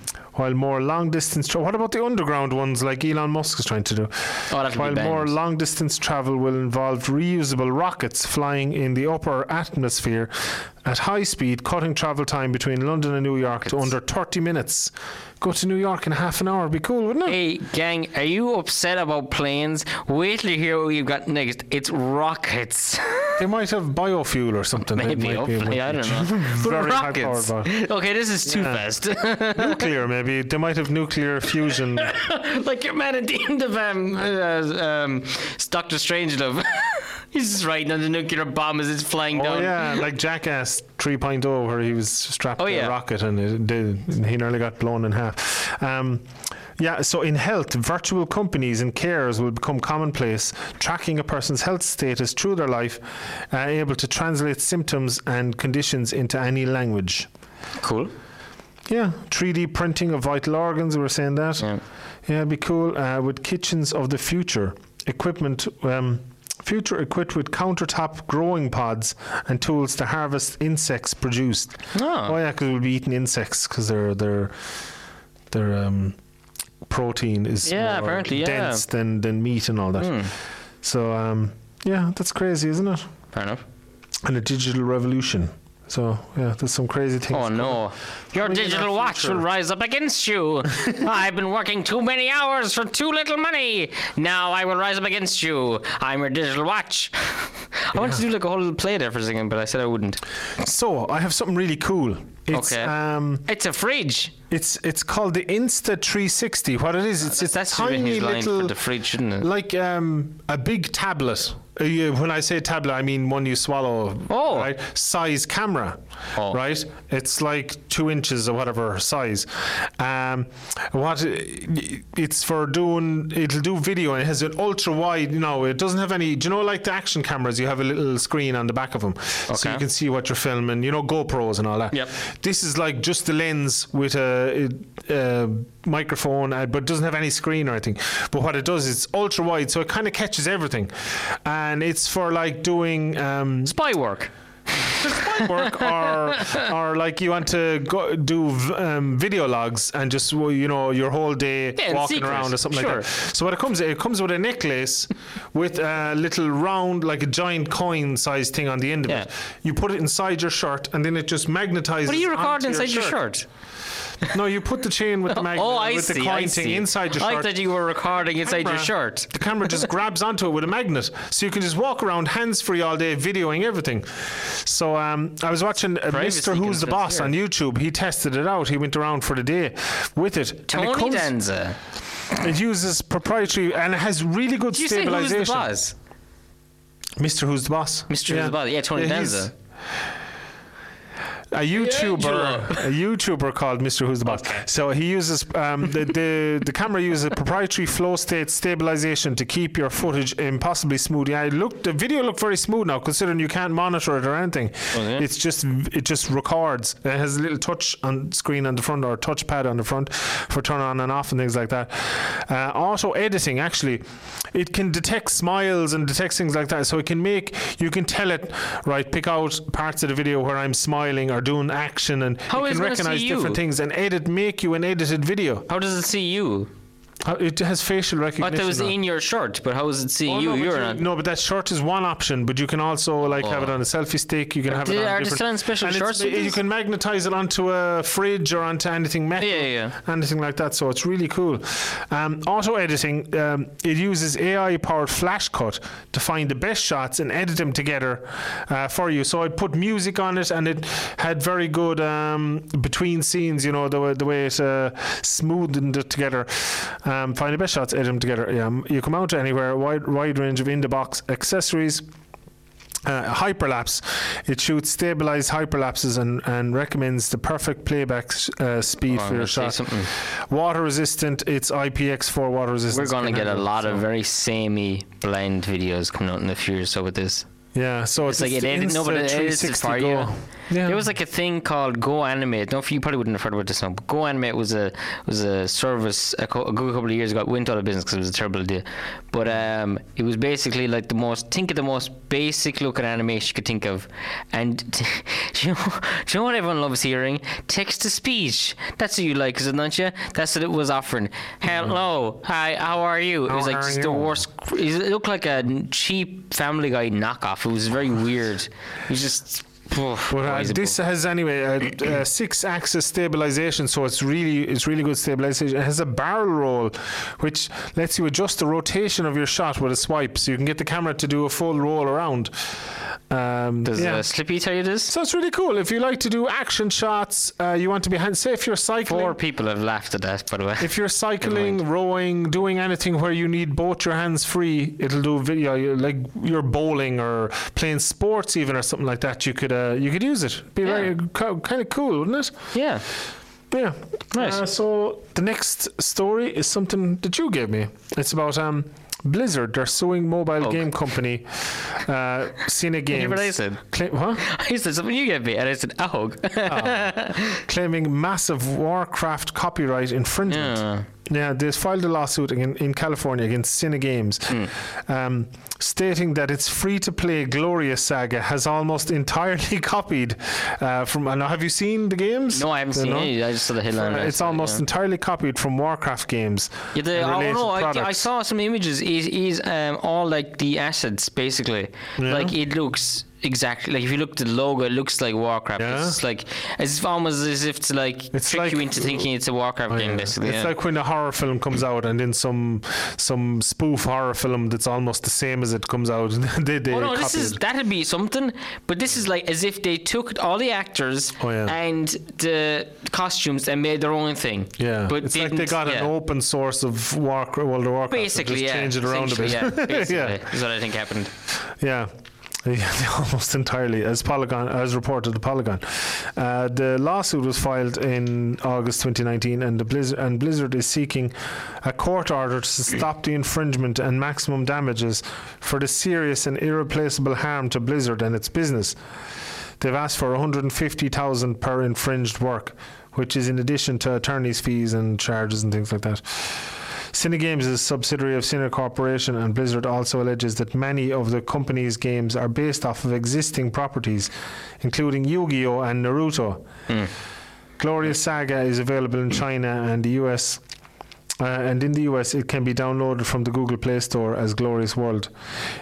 While more long distance tra- what about the underground ones like Elon Musk is trying to do? Oh, While more long distance travel will involve reusable rockets flying in the upper atmosphere at high speed, cutting travel time between London and New York to under 30 minutes. Go to New York in half an hour, be cool, wouldn't it? Hey, gang, are you upset about planes? Wait till you hear what we've got next. It's rockets. They might have biofuel or something. Maybe, might be able hopefully, I don't know. Very rockets. Okay, this is too fast. nuclear, maybe. They might have nuclear fusion. like your man at the end of um, uh, um, Doctor Strangelove. He's just riding on the nuclear bomb as it's flying Oh down. yeah, like Jackass 3.0, where he was strapped Oh, to yeah. a rocket and it did, he nearly got blown in half. Um, yeah, so in health, virtual companies and carers will become commonplace, tracking a person's health status through their life, uh, able to translate symptoms and conditions into any language. Cool. Yeah, 3D printing of vital organs, we were saying that. Yeah. Yeah, it'd be cool. Uh, with kitchens of the future, equipment, um, future equipped with countertop growing pods and tools to harvest insects produced. Oh. Oh yeah, because we'll be eating insects because their their their um, protein is Yeah, more apparently, yeah. Hmm. than than meat and all that. So um, yeah, that's crazy, isn't it? Fair enough. And a digital revolution. So yeah, there's some crazy things. Oh no. Your digital watch will rise up against you. I've been working too many hours for too little money. Now I will rise up against you. I'm your digital watch. I wanted to do like a whole little play there for a second, but I said I wouldn't. So I have something really cool. It's, Okay. Um, It's a fridge. it's it's called the Insta 360. What it is, it's That's, a that's tiny little for the fridge, shouldn't it? like um, a big tablet. You- when I say tablet, I mean one you swallow. Oh. Right, size camera. Oh. Right, it's like two inches or whatever size. Um, what it's for doing, it'll do video and it has an ultra wide. You know, it doesn't have any. Do you know like the action cameras? You have a little screen on the back of them, so you can see what you're filming. You know, GoPros and all that. Yep. This is like just the lens with a, a microphone, uh, but doesn't have any screen or anything. But what it does is it's ultra wide, so it kind of catches everything, and it's for like doing. Um, Spy work. Spy work or or like you want to go do v- um, video logs and just you know your whole day Yeah, walking around or something Sure. like that. So what it comes it comes with a necklace with a little round like a giant coin sized thing on the end of Yeah. it. You put it inside your shirt and then it just magnetizes. What are you recording inside your shirt? No, you put the chain with the magnet Oh, I with see. the coin I thing see. inside your shirt. I shirt. thought you were recording inside your camera- shirt. The camera just grabs onto it with a magnet, so you can just walk around hands free all day, videoing everything. So um, I was watching uh, Mr. Who's the Boss here. on YouTube. He tested it out. He went around for the day with it. Tony and it, comes, Danza. it uses proprietary and it has really good Did you say who's stabilization. the boss? Mr. Who's the Boss? Mr. Who's the Boss. Yeah, Tony Danza. A YouTuber, a YouTuber called Mr. Who's the Boss. So he uses um, the, the the camera uses a proprietary flow state stabilization to keep your footage impossibly smooth. Yeah, it looked the video looked very smooth now, considering you can't monitor it or anything. Oh, yeah? It's just it just records. It has a little touch on screen on the front or touch pad on the front for turn on and off and things like that. Uh, auto editing actually, it can detect smiles and detect things like that. So it can make you can tell it right, pick out parts of the video where I'm smiling or doing action, and How it can it gonna see recognize different things and edit, make you an edited video. How does it see you? Uh, It has facial recognition. thought it was now. in your shirt, but how is it seeing Oh, you? no, but You're you- not. No, but that shirt is one option, but you can also like have it Oh. on a selfie stick. You can have it on are they different. still on special and shirts with You can magnetize it onto a fridge or onto anything metal, Yeah, yeah, anything like that. So it's really cool. Um, auto editing. Um, it uses AI powered flash cut to find the best shots and edit them together uh, for you. So I put music on it, and it had very good um, between scenes. You know the way the way it uh, smoothed it together. Um, find the best shots, edit them together. Yeah, um, you can mount it anywhere. Wide wide range of in the box accessories. Uh, hyperlapse. It shoots stabilized hyperlapses and, and recommends the perfect playback s- uh, speed Oh, for your shot. Water resistant. It's IPX4 water resistant. We're going to get a lot of very samey blend videos coming out in the future. So with this, Yeah, so it's it's, like it the edit, no, but it edits it 360 for you. Yeah. There was like a thing called Go Animate. No, you probably wouldn't have heard about this now. But Go Animate was a was a service a, co- a good couple of years ago. It went out of business because it was a terrible idea. But um, it was basically like the most think of the most basic looking animation you could think of. And do you know, do you know what everyone loves hearing? Text to speech. That's what you like, is it not you? That's what it was offering. Hello, hi, how are you? It was How like just the worst. It looked like a cheap Family Guy knockoff. It was very weird. It was just. Uh, this has anyway a, a six-axis stabilization, so it's really it's really good stabilization. It has a barrel roll, which lets you adjust the rotation of your shot with a swipe, so you can get the camera to do a full roll around. Um, Does yeah. uh, Slippy tell you this? so it's really cool. If you like to do action shots, uh, you want to be hand. Say if you're cycling, Four people have laughed at that, by the way. if you're cycling, rowing, doing anything where you need both your hands free, it'll do video. Like you're bowling or playing sports, even or something like that. You could uh, you could use it. Be Yeah. very kind of cool, wouldn't it? yeah. Yeah. Nice. Uh, so the next story is something that you gave me. It's about um, Blizzard. They're suing mobile Oh. game company uh, Cine Games. hear what I said? Claim, what? I said something you gave me, and I said, a hug. Claiming massive Warcraft copyright infringement. Yeah. Yeah, they filed a lawsuit in, in California against Cine Games, Hmm. um, stating that its free-to-play Glorious Saga has almost entirely copied uh, from. And have you seen the games? no, I haven't seen know? any. I just saw the headline. Uh, it's almost yeah. entirely copied from Warcraft games. Yeah, the, oh no, I, I saw some images. Is is um, all like the assets basically. Yeah. Like it looks exactly like if you look at the logo, it looks like Warcraft. Yeah. It's like it's almost as if to like It's trick like- you into thinking it's a Warcraft oh, game. Yeah. Basically, It's yeah. like when a horror film comes out and then some some spoof horror film that's almost the same as it comes out. they they Oh no, this is it. that'd be something, but this is like as if they took all the actors Oh, yeah. and the costumes and made their own thing. Yeah, but it's like they got an open source of Warcraft, World of Warcraft. Basically, just yeah. change it around a bit. Yeah, basically, yeah, is what I think happened. yeah. Almost entirely, as Polygon, as reported to Polygon. Uh, the lawsuit was filed in August 2019, and the Blizzard and Blizzard is seeking a court order to stop the infringement and maximum damages for the serious and irreplaceable harm to Blizzard and its business. They've asked for 150,000 per infringed work, which is in addition to attorneys' fees and charges and things like that. Cinegames is a subsidiary of Cine Corporation, and Blizzard also alleges that many of the company's games are based off of existing properties, including Yu Gi Oh! and Naruto. Hmm. Glorious Saga is available in China and the US. Uh, and in the US, it can be downloaded from the Google Play Store as Glorious World.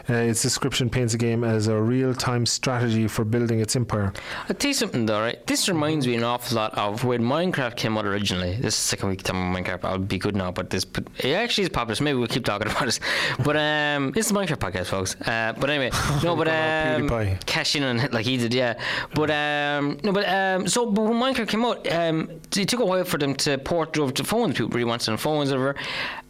Uh, its description paints the game as a real time strategy for building its empire. I'll tell you something though, right? This reminds me an awful lot of when Minecraft came out originally. This is the second week time Minecraft. I'll be good now, but this but it actually is popular. So maybe we'll keep talking about this. But um, it's the Minecraft podcast, folks. Uh, but anyway, no, but um, PewDiePie. cash in on it like he did, yeah. But um, no, but um, so but when Minecraft came out, um, it took a while for them to port it over to phones. People really wanted on phones, over,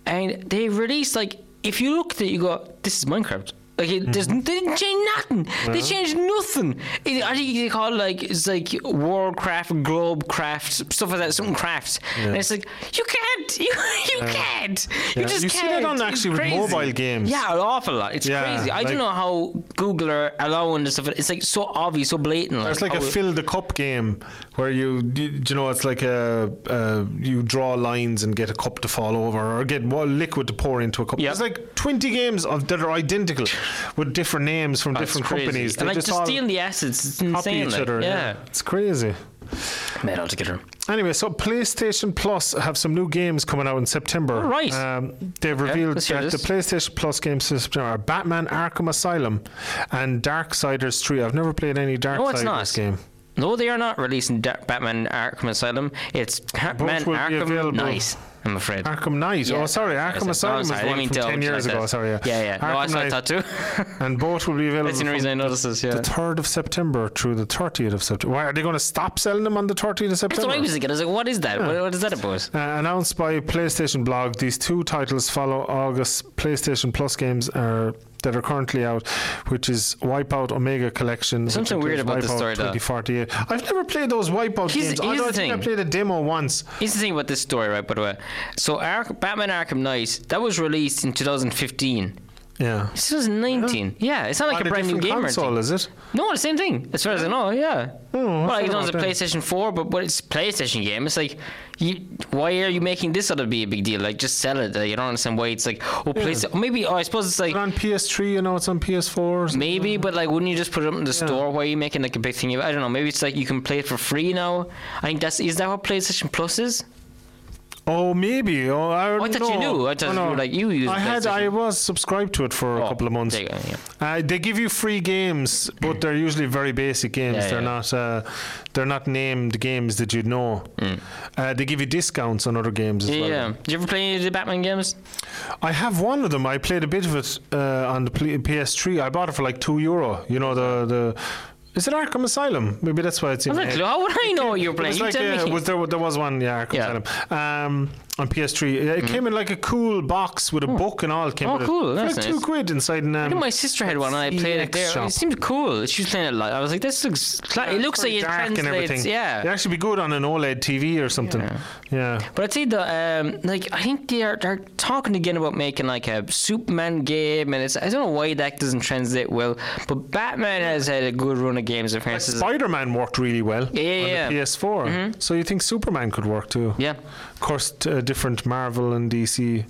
and they released like if you look at it, you go, this is Minecraft. Like it, there's, Mm-hmm. they didn't change nothing. They changed nothing. It, I think they call it like it's like Warcraft, Globecraft, stuff like that, something crafts. And it's like you can't, you you can't, you Yeah. just You can't. You see that on actually with mobile games. Yeah, an awful lot. It's Yeah, crazy. I like- don't know how Google are allowing this stuff. It's like so obvious, so blatant. It's like a fill the cup game where you, you, you know, it's like a, uh, you draw lines and get a cup to fall over or get wa- liquid to pour into a cup. Yep. There's like 20 games of that are identical with different names from Oh, different companies. And like just just the assets, it's copy insane. each like, other. yeah. It's crazy. made all together. Anyway, so PlayStation Plus have some new games coming out in September. Oh, right. Um, they've revealed that the. PlayStation Plus games are Batman Arkham Asylum and Darksiders 3. I've never played any Darksiders No, it's not. game. No, they are not releasing Da- Batman Arkham Asylum. It's Batman Arkham. Nice. I'm afraid. Arkham Knight. Yeah, Oh, sorry, Arkham Asylum I one mean from 10 years like ago. that. Sorry, yeah. Yeah, yeah. Arkham what I Knight. thought too. and both will be available That's the reason I noticed this. Yeah. the 3rd of September through the 30th of September. Why, are they going to stop selling them on the 30th of September? That's what I was thinking. I was like, what is that? What, what is that about? Uh, announced by PlayStation Blog, these two titles follow August PlayStation Plus games are, that are currently out, which is Wipeout Omega Collection. Something weird about this Wipeout story, though. 2048. I've never played those Wipeout Here's- games. here's Although the I think I played a demo once. Here's the thing about this story, right? By the way, so Ark- Batman Arkham Knight that was released in 2015. Yeah. It's 2019. Yeah, it's not like On a brand new game or console, anything. is it? No, the same thing. As far as I know, yeah. Oh, well, like, you know, it's a. PlayStation 4, but but it's a PlayStation game. It's like, you, why are you making this out of be a big deal? Like, just sell it. Uh, you don't understand why it's like, oh, PlayStation. Maybe, oh, I suppose it's like. It on PS3, you know, it's on PS4. or? Maybe, but like, wouldn't you just put it up in the store? Why are you making like a big thing? I don't know. Maybe it's like you can play it for free now. I think that's is that what PlayStation Plus is? Oh, maybe. Oh, I, I thought you no. knew. I thought Oh, you no. like, you use I had. I was subscribed to it for a Oh, couple of months. you go, yeah. Uh, they give you free games, but they're usually very basic games. Yeah, they're yeah. not. Uh, they're not named games that you'd know. Uh, they give you discounts on other games as Mm. Yeah, well. yeah. Did you ever play any of the Batman games? I have one of them. I played a bit of it uh, on the PS3. I bought it for like two euro. You know the the. Is it Arkham Asylum? Maybe that's why it's in. I was like, how would I know what you're playing? was You like, tell uh, me. was there, there was one, yeah, Arkham Yeah. Asylum. Um, on PS3. It came in like a cool box with a book and all. It came Oh, cool, that's like two quid inside. And, I um, think my sister had one and I played it there. shop. It seemed cool. She was playing it like I was like, this looks. Cla- it looks like it dark and translates. everything. Yeah. It'd actually be good on an OLED TV or something. Yeah. But I'd say the um, like I think they're they're talking again about making like a Superman game, and it's I don't know why that doesn't translate well. But Batman has had a good run of games. Apparently, Spider Man worked really well Yeah, yeah, on yeah. Mm-hmm. the PS4. So you think Superman could work too? yeah. Of course, uh, different Marvel and DC.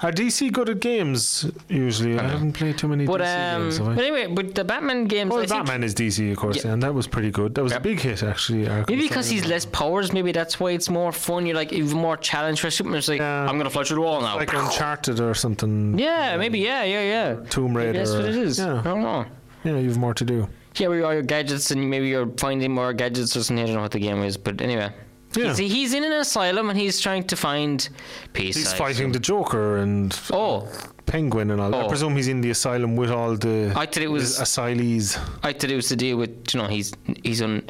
Are DC good at games usually? I, haven't played too many But DC um, games. Have I? but anyway, but the Batman games, Well, I think Batman is DC, of course, Yeah. and that was pretty good. That was a big hit, actually. Arkham maybe because he's less powers, maybe that's why it's more fun. You're like even more challenge for Superman. It's like Yeah. I'm gonna fly through the wall now. like Uncharted or something. yeah, maybe yeah, yeah, yeah. Tomb Maybe Raider. that's what it is. Yeah, I don't know. yeah, you've more to do. Yeah, where all your gadgets and maybe you're finding more gadgets or something. I don't know what the game is, but anyway. Yeah. He's, he's in an asylum and he's trying to find peace. He's I fighting assume. the Joker and Oh, Penguin and all. I Oh. presume he's in the asylum with all the I thought it was. asylees. I thought it was to deal with you know he's he's on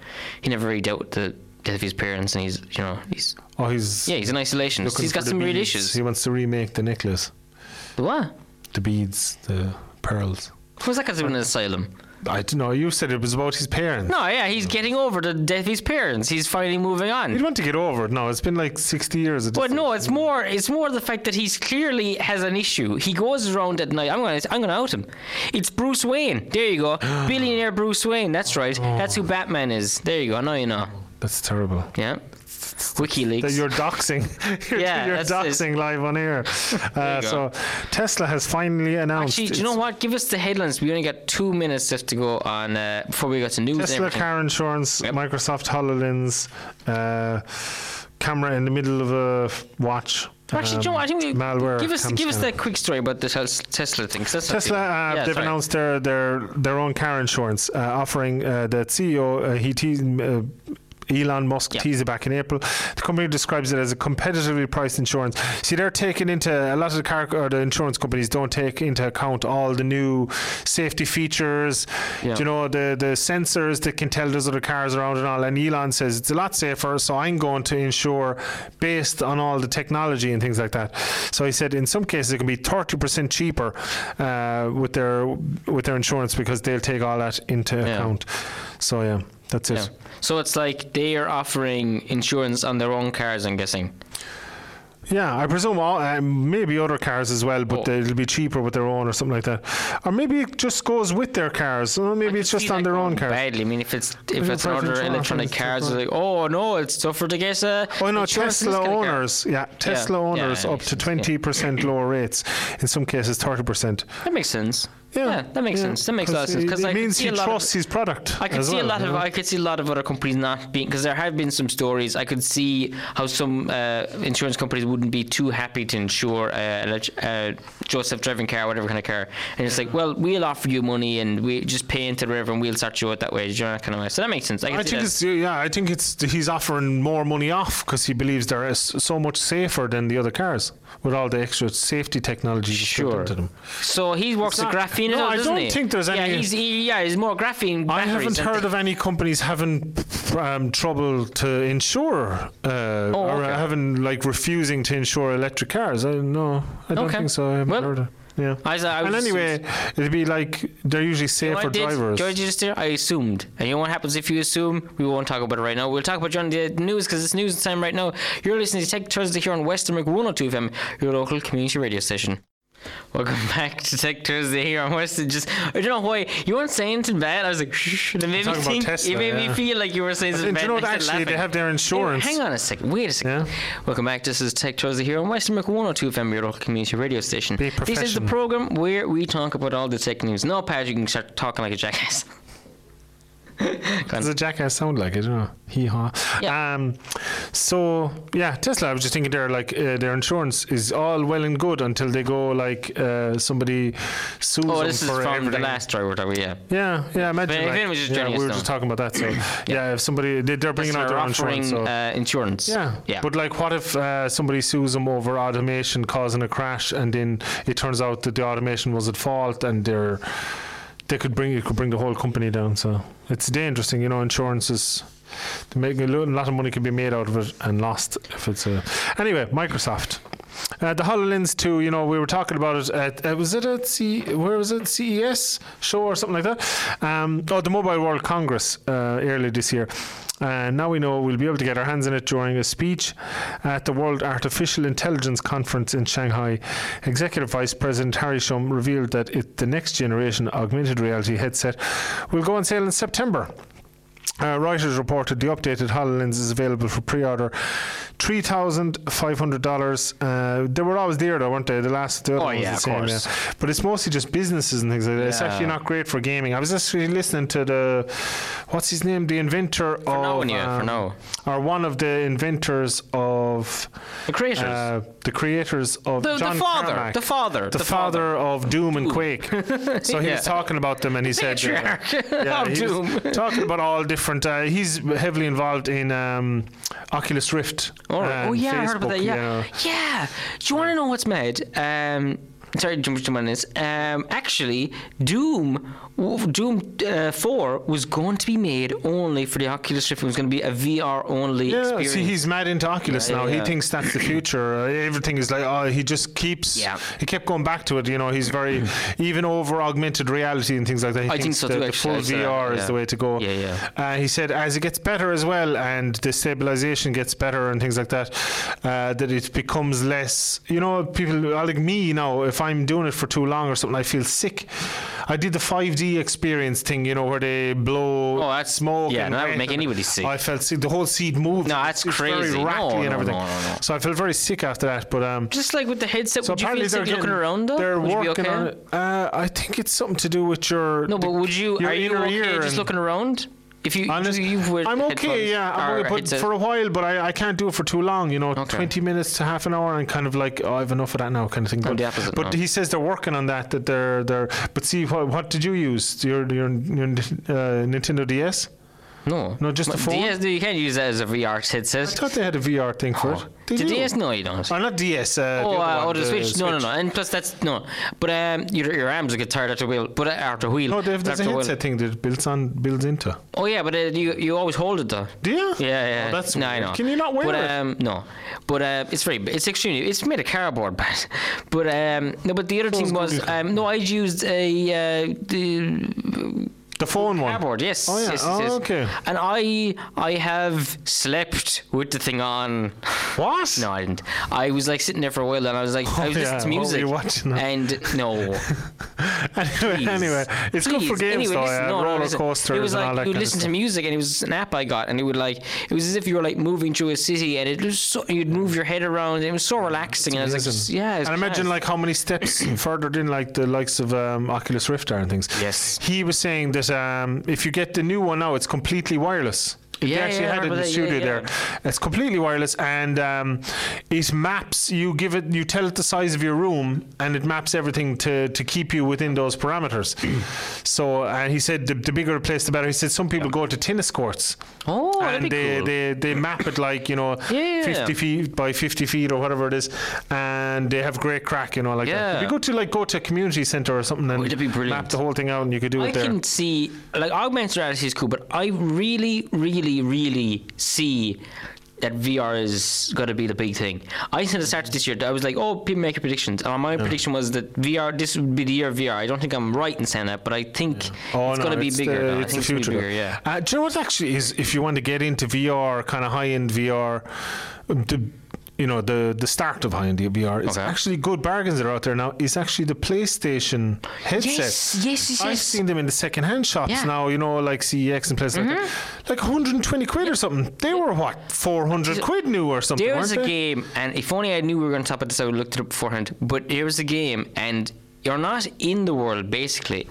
he never really dealt with the death of his parents and he's you know he's Oh, he's yeah he's in isolation. He's got some real issues. He wants to remake the necklace, The What? the beads, the pearls. What's that got to do with an asylum? I don't know. You said it was about his parents. No, yeah, he's getting over the death of his parents. He's finally moving on. He'd want to get over it. No, it's been like sixty years. this But no, it's more. It's more the fact that he's clearly has an issue. He goes around at night. I'm gonna. I'm gonna out him. It's Bruce Wayne. There you go, billionaire Bruce Wayne. That's right. That's who Batman is. There you go. Now you know. That's terrible. Yeah. WikiLeaks. You're doxing. you're, Yeah, you're doxing live on air. Uh, so Tesla has finally announced. Actually, do you know what? Give us the headlines. We only got two minutes left to go on uh, before we got to news. Tesla car insurance, Yep. Microsoft Hololens, uh, camera in the middle of a watch. Actually, do you know what? I think we, malware. give us give us that quick story about the Tesla thing. Tesla, uh, yeah, they've sorry. announced their their their own car insurance, uh, offering uh, the CEO uh, he teased. Elon Musk Yeah. teased it back in April. The company describes it as a competitively priced insurance. See, they're taking into a lot of the car or the insurance companies don't take into account all the new safety features. You know the the sensors that can tell there's other cars around and all. And Elon says it's a lot safer, so I'm going to insure based on all the technology and things like that. So he said in some cases it can be 30% cheaper uh, with their with their insurance because they'll take all that into Yeah. account. So yeah, that's it. Yeah. So it's like they are offering insurance on their own cars. I'm guessing. Yeah, I presume all, um, maybe other cars as well, but Oh. they'll be cheaper with their own or something like that. Or maybe it just goes with their cars. Or maybe it's just on their own cars. Badly. I mean, if it's if it's other electronic cars, cheaper. like oh no, it's tougher to get a. Oh no, insurance on this Tesla kind of car. owners, yeah, Tesla Yeah, owners yeah, up to yeah. twenty percent lower rates. In some cases, thirty percent. That makes sense. Yeah, that makes yeah, sense. That makes a lot of sense it- because it I means he trusts of, his product. I could see well, a lot of know? I could see a lot of other companies not being because there have been some stories. I could see how some uh, insurance companies wouldn't be too happy to insure a, elect- a Joseph driving car, whatever kind of car, and it's like, well, we'll offer you money and we just pay into the river and we'll sort you out that way. Do you know that kind of way? So that makes sense. I, I think that. it's yeah. I think it's he's offering more money off because he believes they're so much safer than the other cars with all the extra safety technology Sure. into them. So he works It's with graphene. no, as I doesn't don't he? think there's yeah, any- He's, he, yeah, he's more graphene. I haven't heard they? of any companies having um, trouble to insure uh, or Oh, okay. having like refusing to insure electric cars. I no, I don't Okay. think so. I haven't Well, heard of. Yeah. I, was- I and anyway, it'd be like they're usually You know safer I did? drivers. George, you just there? I assumed. And you know what happens if you assume? We won't talk about it right now. We'll talk about it on the news because it's news time right now. You're listening to Tech Thursday here on West Limerick 102 FM, your local community radio station. Welcome back to Tech Thursday here on Western. Just I don't know why you weren't saying anything bad. I was like, shh. It made me think. Tesla, it made me feel like you were saying something bad. you know what? Actually, they have their insurance. Hang on a second. Wait a second. Yeah. Welcome back. This is Tech Thursday here on West Limerick 102 FM, your local community radio station. Be This is the program where we talk about all the tech news. No, Pat, you can start talking like a jackass. Does a jackass sound like it? Know. Hee haw. Yeah. Um, so yeah, Tesla. I was just thinking, there like uh, their insurance is all well and good until they go like uh, somebody sues Oh, them this is for from everything. the last driver that we yeah. Yeah, yeah. Imagine like, was just yeah, we were just talking about that. So yeah, if somebody they, they're bringing out their offering insurance. So. uh, insurance. yeah. yeah. But like, what if uh, somebody sues them over automation causing a crash, and then it turns out that the automation was at fault, and they're they could bring it could bring the whole company down. So it's dangerous thing, you know. Insurance is make a lot of money can be made out of it and lost if it's a. Anyway, Microsoft. Uh, the Hololens 2, you know, we were talking about it at, uh, was it at C, where was it, CES show or something like that? Um, oh, the Mobile World Congress uh, earlier this year. And now we know we'll be able to get our hands on it during a speech at the World Artificial Intelligence Conference in Shanghai. Executive Vice President Harry Shum revealed that it, the next generation augmented reality headset will go on sale in September. Uh, Reuters reported the updated HoloLens is available for pre-order, three thousand five hundred dollars. Uh, they were always there, though, weren't they? The last, the other Oh, yeah, the of same, course. yeah. But it's mostly just businesses and things like that. It's actually not great for gaming. I was just really listening to the, what's his name, the inventor For now, of, anyway, for um, now. or one of the inventors of The creators. uh, the creators of The- the father, Carmack, the father, the, the father of Doom and Quake. so he Yeah. was talking about them, and he said, Patriarch of Doom. talking about all different. Uh, he's heavily involved in um, Oculus Rift. Oh, right. oh and yeah, I heard about that. Yeah, you know. yeah. Do you want to know what's mad? Um, sorry, to jump on this. Um, actually, Doom, Doom uh, Four was going to be made only for the Oculus Rift. It was going to be a VR only Yeah, experience. see, he's mad into Oculus Yeah, now. yeah, He thinks that's the future. Uh, everything is like, oh, he just keeps. Yeah. He kept going back to it. You know, he's very even over augmented reality and things like that. He I think so the, too, the full I saw that, VR is the way to go. Yeah, yeah. Uh, he said as it gets better as well, and the stabilization gets better and things like that, uh, that it becomes less. You know, people like me now. If I'm doing it for too long or something, I feel sick. I did the 5D experience thing. You know, where they blow Oh, that's- smoke. yeah, and that would make and anybody sick. I felt sick. The whole seat moved. No, that's it's crazy. Very No, rattly no, and everything. no, no, no. So I felt very sick after that. But um, Just like with the headset, so would you apparently feel they're sick looking around though? They're would you be working okay? on it. Uh, I think it's something to do with your. No, but would you? your Are you inner okay ear just looking around? If you, Honest, you wear I'm okay, yeah. I'm okay, but for a while, but I, I can't do it for too long. You know, Okay. 20 minutes to half an hour, and kind of like, oh, I've enough of that now, kind of thing. But, opposite but now. he says they're working on that. That they're they're. But see, what, what did you use? Your your, your uh, Nintendo DS? No, No, just the phone? DS, you can't use that as a VR headset. I thought they had a VR thing for it. Did the you? DS, no, you don't. Oh, not DS. Uh, Oh, the, uh, oh, the, Switch. No, no, no. And plus, that's no. But um, your, your arms will get tired after wheel. But uh, after wheel. No, they have, there's a after wheel. headset thing that builds on builds into. Oh yeah, but uh, you you always hold it though. Do you? Yeah, yeah. Oh, that's no, I know. Can you not wear but, it? Um, no, but uh, it's very. It's extremely. It's made of cardboard, but but um, no. But the other thing was um, no. I used a uh, the The phone one. cardboard. Yes. Oh, yeah. Yes, yes, Oh, okay. And I I have slept with the thing on. What? No, I didn't. I was like sitting there for a while, and I was like, I was Oh, yeah. listening to What were music, you watching then? and no. anyway, Please. anyway, it's good for Please. games Anyway, though. listen, yeah, no, no, roller listen. coasters It was and like all that you kind of listen to stuff. music, and it was an app I got, and it would like it was as if you were like moving through a city, and it was so you'd move your head around. And it was so relaxing, and I was like, Amazing. yeah. It's and imagine class. like how many steps further than like the likes of um, Oculus Rift are and things. Yes. He was saying that um, if you get the new one now, it's completely wireless. They Yeah, actually yeah, had it in the that, studio yeah. there. It's completely wireless, and um, it maps. You give it, you tell it the size of your room, and it maps everything to, to keep you within those parameters. so, and he said the, the bigger the place, the better. He said some people go to tennis courts, oh, that'd and be they, cool. they they map it like you know 50 feet by 50 feet or whatever it is and they have great crack you know like that. Yeah. it'd be good to like go to a community center or something and Would it be brilliant? map the whole thing out and you could do I it there I can see like augmented reality is cool, but I really, really, really see that VR is going to be the big thing. I said at the start of this year, I was like, oh, people make predictions. And my prediction was that VR, this would be the year of VR. I don't think I'm right in saying that, but I think Oh, it's no, going to be bigger. The, no, I it's think the future. gonna bigger, yeah. Uh, do you know what actually is? If you want to get into VR, kind of high end VR, the you know the the start of high end VR, it's Okay. actually good bargains that are out there now. It's actually the PlayStation headsets. Yes, yes, yes, I've yes. seen them in the second hand shops Yeah. Mm-hmm. now. You know, like CEX and places like that. Like 120 quid or something. They were what 400 quid new or something. There was a weren't they? game, and if only I knew we were going to talk about this, I would have looked it up beforehand. But there was a game, and you're not in the world, basically,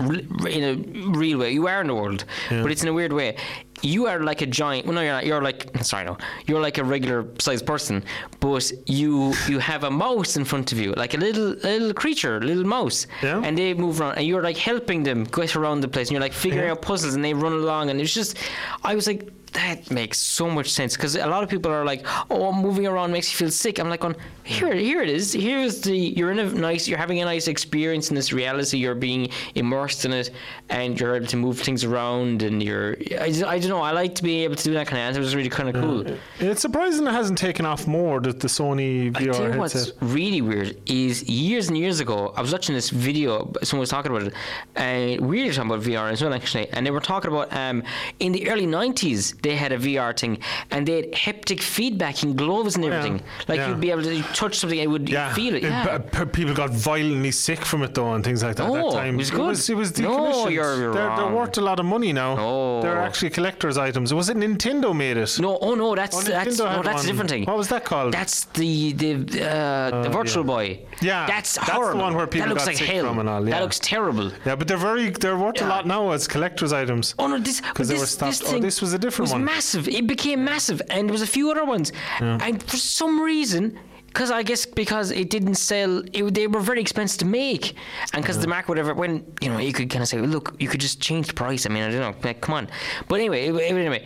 in a real way. You are in the world, but it's in a weird way. You are like a giant. Well, no, you're not. You're like sorry, no. You're like a regular sized person, but you you have a mouse in front of you, like a little little creature, a little mouse, Yeah. and they move around, and you're like helping them get around the place, and you're like figuring Yeah. out puzzles, and they run along, and it's just, I was like, that makes so much sense because a lot of people are like, oh, moving around makes you feel sick. I'm like, "On here, here it is. Here's the you're in a nice, you're having a nice experience in this reality. You're being immersed in it, and you're able to move things around, and you're, I, I don't know, I like to be able to do that kind of. It It's really kind of cool. It's surprising it hasn't taken off more. The, the Sony I tell VR you what's really weird is years and years ago, I was watching this video. Someone was talking about it, and we were talking about VR as well, actually. And they were talking about um, in the early '90s they had a VR thing, and they had haptic feedback in gloves and everything. Like yeah. you'd be able to touch something and it would Yeah, feel it. Yeah. p- people got violently sick from it though, and things like that. at Oh, that time it was It good. was, it was No, you're- you're they're, they're worth a lot of money now. Oh. They're actually collector's items. Was it Nintendo made it? no, oh no, that's Oh, that's no, that's one. a different thing. What was that called? That's the the uh, the Virtual yeah. Boy. Yeah, that's that's the one where people that looks got like sick hell. from and all, yeah. That looks terrible. yeah, but they're very they're worth a lot now as collector's items. Oh no, this 'Cause they this, were stopped. Oh, this was a different was one. massive. It became massive, and there was a few other ones. And for some reason, because I guess because it didn't sell, it, they were very expensive to make, and because the market whatever when you know you could kind of say, look, you could just change the price. I mean, I don't know, like, come on. But anyway, it- anyway.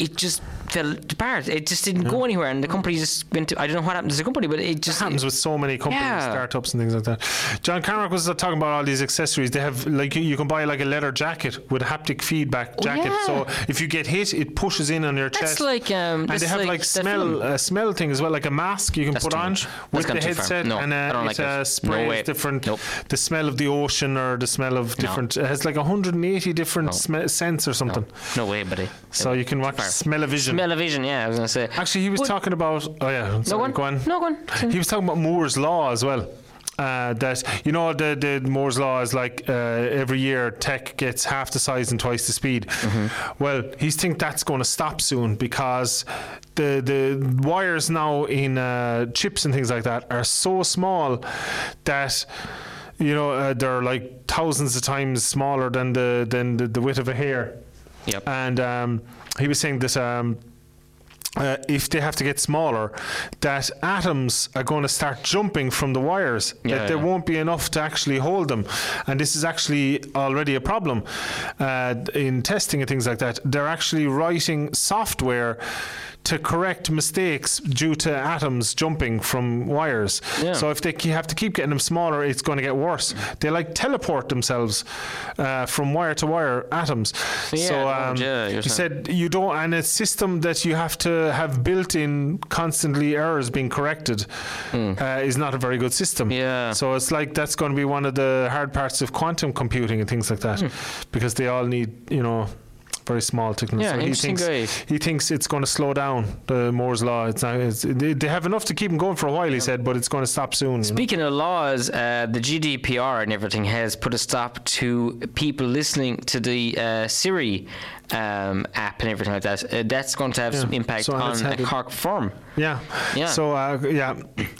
It just fell apart. It just didn't go anywhere, and the company just went. To, I don't know what happened to the company, but it just happens with so many companies, Yeah. startups, and things like that. John Carmack was uh, talking about all these accessories. They have like you- you can buy like a leather jacket with a haptic feedback jacket. Oh, yeah. So if you get hit, it pushes in on your That's chest. like, um, and they have like like, smell film. a smell thing as well, like a mask you can That's put on much. with the gone too far. headset, No, and uh, I don't it's like a it. spray No different. Nope. The smell of the ocean or the smell of different. It has like 180 different sme- scents or something. no way, buddy. So you can watch far. Smell-O-Vision. Smell-O-Vision, yeah, I was gonna say. Actually, he was But- talking about. Oh yeah, No, sorry, go on. go on. No, go on. He was talking about Moore's law as well. Uh, that you know the the Moore's law is like uh, every year tech gets half the size and twice the speed. Mm-hmm. Well, he think that's going to stop soon because the the wires now in uh, chips and things like that are so small that you know uh, they're like thousands of times smaller than the than the, the width of a hair. Yep. And um, he was saying that. Um, uh, if they have to get smaller, that atoms are going to start jumping from the wires. Yeah, that there won't be enough to actually hold them, and this is actually already a problem uh, in testing and things like that. They're actually writing software to correct mistakes due to atoms jumping from wires. Yeah. So if they have to keep getting them smaller, it's going to get worse. They like teleport themselves uh, from wire to wire atoms. Yeah, so oh, um, yeah, saying. said you don't, and a system that you have to have built in constantly errors being corrected uh, is not a very good system. Yeah. So it's like that's going to be one of the hard parts of quantum computing and things like that, because they all need, you know. Very small technology. Yeah, so he thinks guy. he thinks it's going to slow down the Moore's law. It's not. It's, they have enough to keep them going for a while. He said, but it's going to stop soon. you know. Speaking of laws, uh, the GDPR and everything has put a stop to people listening to the uh, Siri um, app and everything like that. Uh, that's going to have some impact so on it's a had it- Cork firm. Yeah. Yeah. So uh, yeah,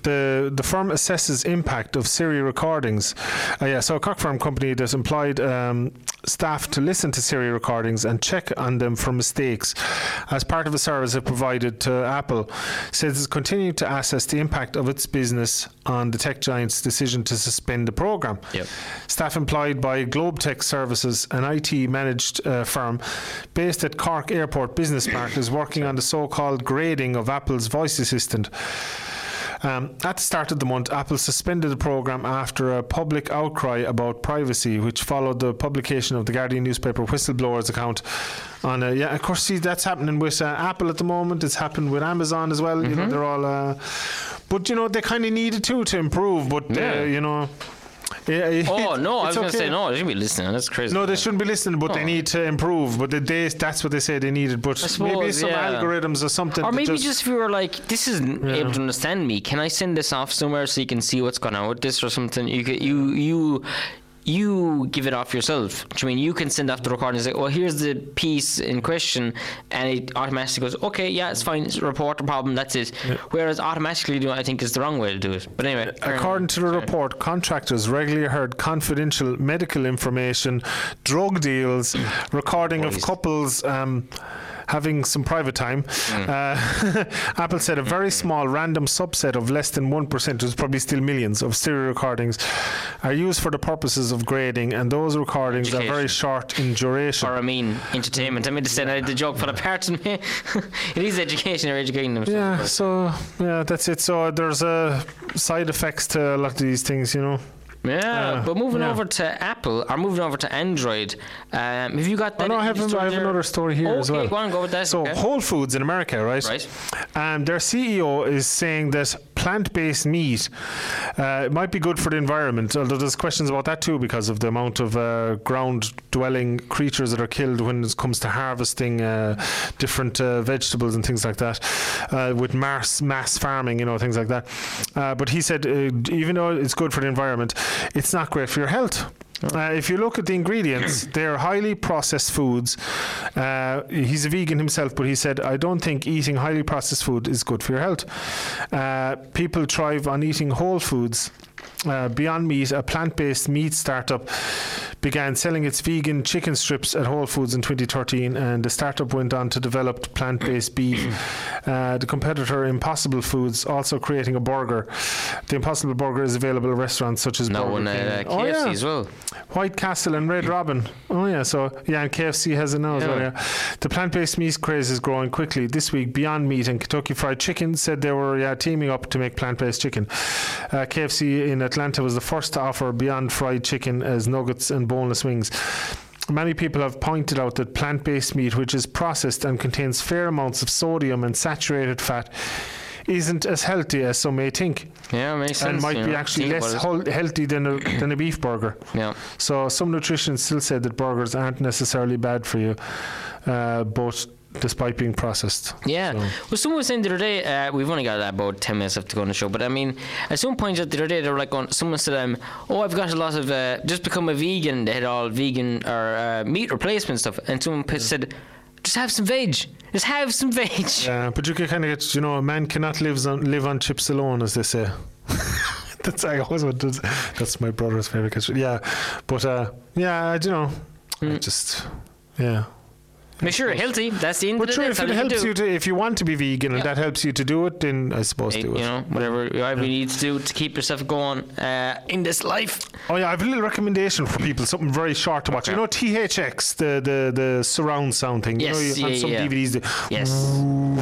the the firm assesses impact of Siri recordings. Uh, yeah. So a Cork firm company that employed um, staff to listen to Siri recordings and check on them for mistakes, as part of a service it provided to Apple, says it's continuing to assess the impact of its business on the tech giant's decision to suspend the program. Yep. Staff employed by Globe Tech Services, an IT managed uh, firm based at Cork Airport Business Park, is working on the so called grading of Apple's voice assistant. Um, at the start of the month, Apple suspended the program after a public outcry about privacy, which followed the publication of the Guardian newspaper whistleblower's account. On a, yeah, of course, see that's happening with uh, Apple at the moment. It's happened with Amazon as well. You know, they're all, uh, but you know, they kind of needed to to improve. But uh, Yeah. you know, yeah, Oh, no, I was going to okay. say, no, they shouldn't be listening. That's crazy. No, they shouldn't be listening, but they Oh. need to improve. But they, they, that's what they say they needed. But maybe some yeah. algorithms or something. Or maybe just, if you were like, this isn't Yeah. able to understand me. Can I send this off somewhere so you can see what's going on with this or something? You you you you give it off yourself. Do you mean you can send off the recording and say, well, here's the piece in question, and it automatically goes, okay, yeah, it's fine. It's report the problem. That's it. Whereas automatically it, I think, is the wrong way to do it. But anyway. According to the report, contractors regularly heard confidential medical information, drug deals, recording of couples um, having some private time. Uh, Apple said a very small random subset of less than 1%, was probably still millions, of Siri recordings are used for the purposes of grading, and those recordings are very short in duration. Or I mean, entertainment. I mean to say I did the joke, but apart from me, it is education or educating them. Yeah, so yeah, that's it. So there's uh, side effects to a lot of these things, you know. Yeah, Uh, but moving yeah. over to Apple or moving over to Android, um, have you got that? Oh, no, I have, I have another story here okay, as well. go on, go with that. So okay. Whole Foods in America, right? Right. Um, their CEO is saying that plant-based meat uh, might be good for the environment, although there's questions about that too because of the amount of uh, ground-dwelling creatures that are killed when it comes to harvesting uh, different uh, vegetables and things like that, uh, with mass mass farming, you know, things like that. Uh, but he said, uh, even though it's good for the environment, it's not great for your health. Uh, if you look at the ingredients, they're highly processed foods. Uh, he's a vegan himself, but he said, I don't think eating highly processed food is good for your health. Uh, people thrive on eating whole foods uh, Beyond Meat, a plant-based meat startup, began selling its vegan chicken strips at Whole Foods in 2013, and the startup went on to develop plant-based beef. Uh, the competitor Impossible Foods also creating a burger. The Impossible Burger is available at restaurants such as No Burger one at uh, Oh, KFC yeah. as well. White Castle and Red Robin. Oh yeah, so yeah, and KFC has it now as well. Yeah. Yeah, the plant-based meat craze is growing quickly. This week, Beyond Meat and Kentucky Fried Chicken said they were yeah, teaming up to make plant-based chicken. Uh, KFC in Atlanta was the first to offer Beyond Fried Chicken as nuggets and boneless wings. Many people have pointed out that plant based meat, which is processed and contains fair amounts of sodium and saturated fat, isn't as healthy as some may think Yeah, makes sense. and might be know, actually less healthy than a, than a beef burger. Yeah. So some nutritionists still say that burgers aren't necessarily bad for you, uh, but despite being processed. Yeah. So- Well, someone was saying the other day, uh, we've only got about 10 minutes left to go on the show, but I mean, at some point the other day, they were like, someone said, um, Oh, I've got a lot of, uh, just become a vegan. They had all vegan or uh, meat replacement stuff. And someone p- said, Just have some veg. Just have some veg. Yeah, but you can kind of get, you know, a man cannot live on live on chips alone, as they say. that's I always wanted. That's my brother's favorite. Yeah, but uh, yeah, I don't know. I Mm. just yeah. Make sure you're healthy. That's the end But sure, if it you helps you to, if you want to be vegan and Yeah. that helps you to do it, then I suppose Hey, do you know, whatever, whatever you need to do to keep yourself going uh, in this life. Oh yeah, I have a little recommendation for people. Something very short to watch. You know THX, the the the surround sound thing. Yes, you know, you, yeah, some yeah. DVDs. Yes.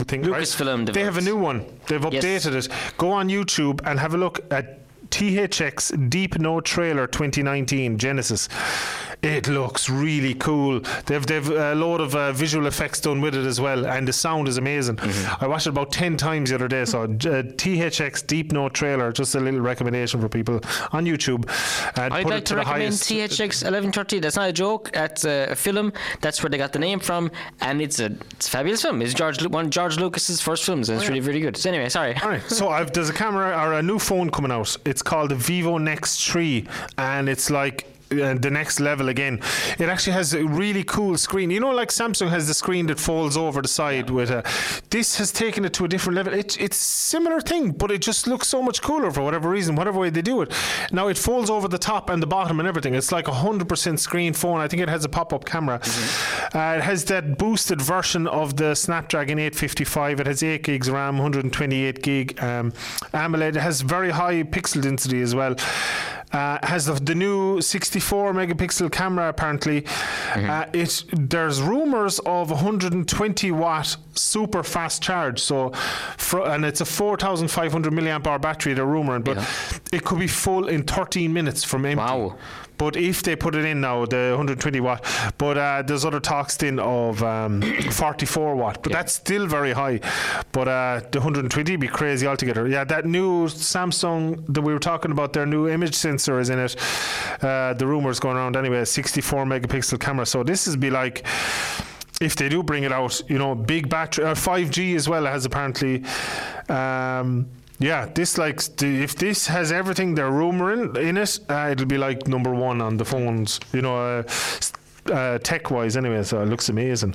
Thing, right? Lucasfilm They have a new one. They've Yes. updated it. Go on YouTube and have a look at THX Deep Note Trailer 2019 Genesis. It looks really cool. They've they've a lot of uh, visual effects done with it as well, and the sound is amazing. Mm-hmm. I watched it about ten times the other day. So uh, THX Deep Note Trailer, just a little recommendation for people on YouTube. And I'd put like it to recommend THX 1130. That's not a joke. That's a film. That's where they got the name from, and it's a, it's a fabulous film. It's George one of George Lucas's first films, and it's really really good. So anyway, sorry. All right, so I've, there's a camera or a new phone coming out. It's called the Vivo NEX 3, and it's like uh, the next level again. It actually has a really cool screen. You know, like Samsung has the screen that folds over the side with a. This has taken it to a different level. It, it's similar thing, but it just looks so much cooler for whatever reason, whatever way they do it. Now it folds over the top and the bottom and everything. It's like a hundred percent screen phone. I think it has a pop-up camera. Uh, it has that boosted version of the Snapdragon 855. It has 8 gigs RAM, 128 gig um, AMOLED. It has very high pixel density as well. Uh, has the, the new 64 megapixel camera apparently. Uh, it there's rumors of 120 watt super fast charge. So, and it's a 4,500 milliamp hour battery. They're rumoring, but it could be full in 13 minutes from empty. Wow. But if they put it in now, the 120 watt, but uh, there's other talks then of um, 44 watt, but that's still very high. But uh, the 120 be crazy altogether. Yeah, that new Samsung that we were talking about, their new image sensor is in it. Uh, the rumors going around anyway, 64 megapixel camera. So this is be like if they do bring it out, you know, big battery, uh, 5G as well has apparently. Um, yeah, this like if this has everything they're rumoring in it, uh, it'll be like number one on the phones, you know, uh, uh, tech wise anyway. So it looks amazing.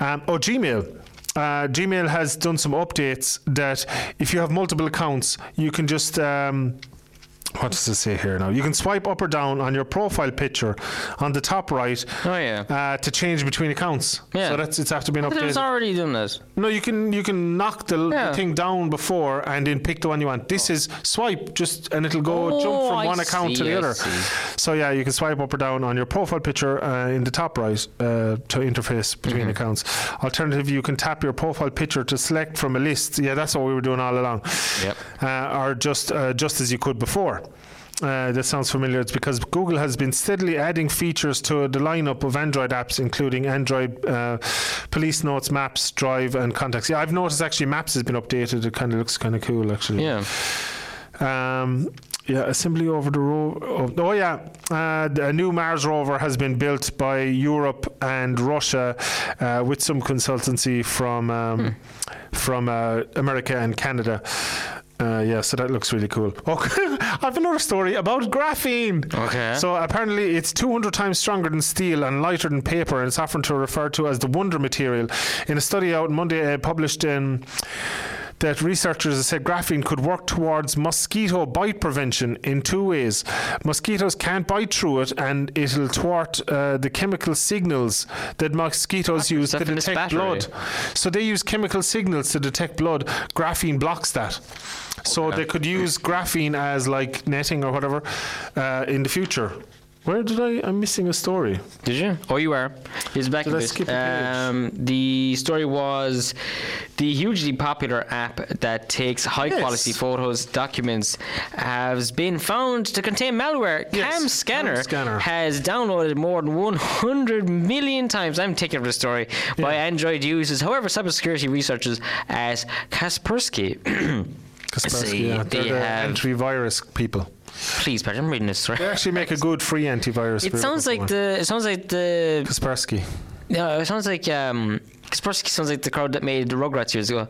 Um, oh, Gmail. Uh, Gmail has done some updates that if you have multiple accounts, you can just. Um, what does it say here now? You can swipe up or down on your profile picture on the top right Oh yeah. uh, to change between accounts. Yeah. So that's it's after being I thought it was updated. already done this. No, you can you can knock the, Yeah. thing down before and then pick the one you want. This is swipe just and it'll go Oh, jump from I one account to see, the I other. see. So yeah, you can swipe up or down on your profile picture uh, in the top right uh, to interface between Mm-hmm. accounts. Alternatively, you can tap your profile picture to select from a list. Yeah, that's what we were doing all along. Yep. Uh, or just uh, just as you could before. Uh, that sounds familiar. It's because Google has been steadily adding features to the lineup of Android apps, including Android uh, Police Notes, Maps, Drive, and Contacts. Yeah, I've noticed actually Maps has been updated. It kind of looks kind of cool, actually. Yeah. Um, yeah, assembly over the rover. Oh, oh yeah, uh, a new Mars rover has been built by Europe and Russia uh, with some consultancy from um, from uh, America and Canada. Uh, yeah, so that looks really cool. Okay, I have another story about graphene. Okay. So apparently it's 200 times stronger than steel and lighter than paper, and it's often to refer to as the wonder material. In a study out Monday uh, published in that researchers have said graphene could work towards mosquito bite prevention in two ways. Mosquitoes can't bite through it, and it'll thwart uh, the chemical signals that mosquitoes use to stuff in this detect battery. blood. So they use chemical signals to detect blood. Graphene blocks that. So they could use graphene as like netting or whatever uh, in the future. Where did I? I'm missing a story. Did you? Oh, you are. He's back Did I skip a page? Um, the story was the hugely popular app that takes high quality photos, documents, has been found to contain malware. Yes, CamScanner, Cam Scanner. has downloaded more than 100 million times. I'm taking the story by Android users. However, cybersecurity researchers at Kaspersky. Kaspersky, yeah, they they're the have- antivirus people. Please, Pat, I'm reading this story. They actually make a good free antivirus. It sounds like everyone. the. It sounds like the Kaspersky. Yeah, it sounds like um, Kaspersky sounds like the crowd that made the Rugrats years ago.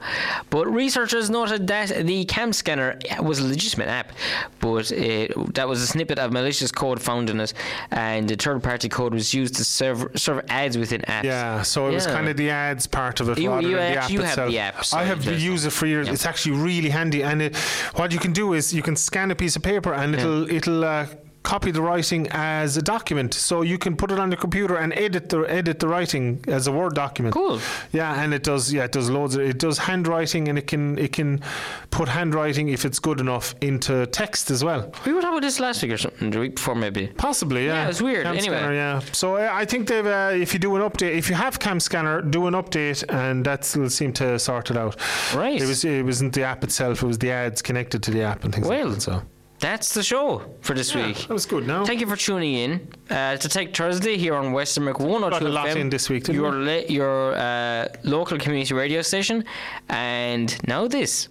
But researchers noted that the cam scanner was a legitimate app, but it, that was a snippet of malicious code found in it, and the third-party code was used to serve serve ads within apps. Yeah, so it was kind of the ads part of it You- rather you than the app you have the app, so I have used it for years. It's actually really handy, and it, what you can do is you can scan a piece of paper and it'll it'll. Uh, Copy the writing as a document, so you can put it on the computer and edit the edit the writing as a Word document. Cool. Yeah, and it does. Yeah, it does loads. Of, it does handwriting, and it can it can put handwriting if it's good enough into text as well. We were talking about this last week or something, the week before maybe. Possibly, yeah. Yeah, it's weird. Cam Anyway. Scanner, yeah. So uh, I think they've. Uh, if you do an update, if you have CamScanner, do an update, and that will seem to sort it out. Right. It was. It wasn't the app itself. It was the ads connected to the app and things Well, like that. So That's the show for this week. that was good. Now Thank you for tuning in uh, to Tech Thursday here on West Limerick 102 Got a lot FM, in this week, your, la- your uh, local community radio station. And now this.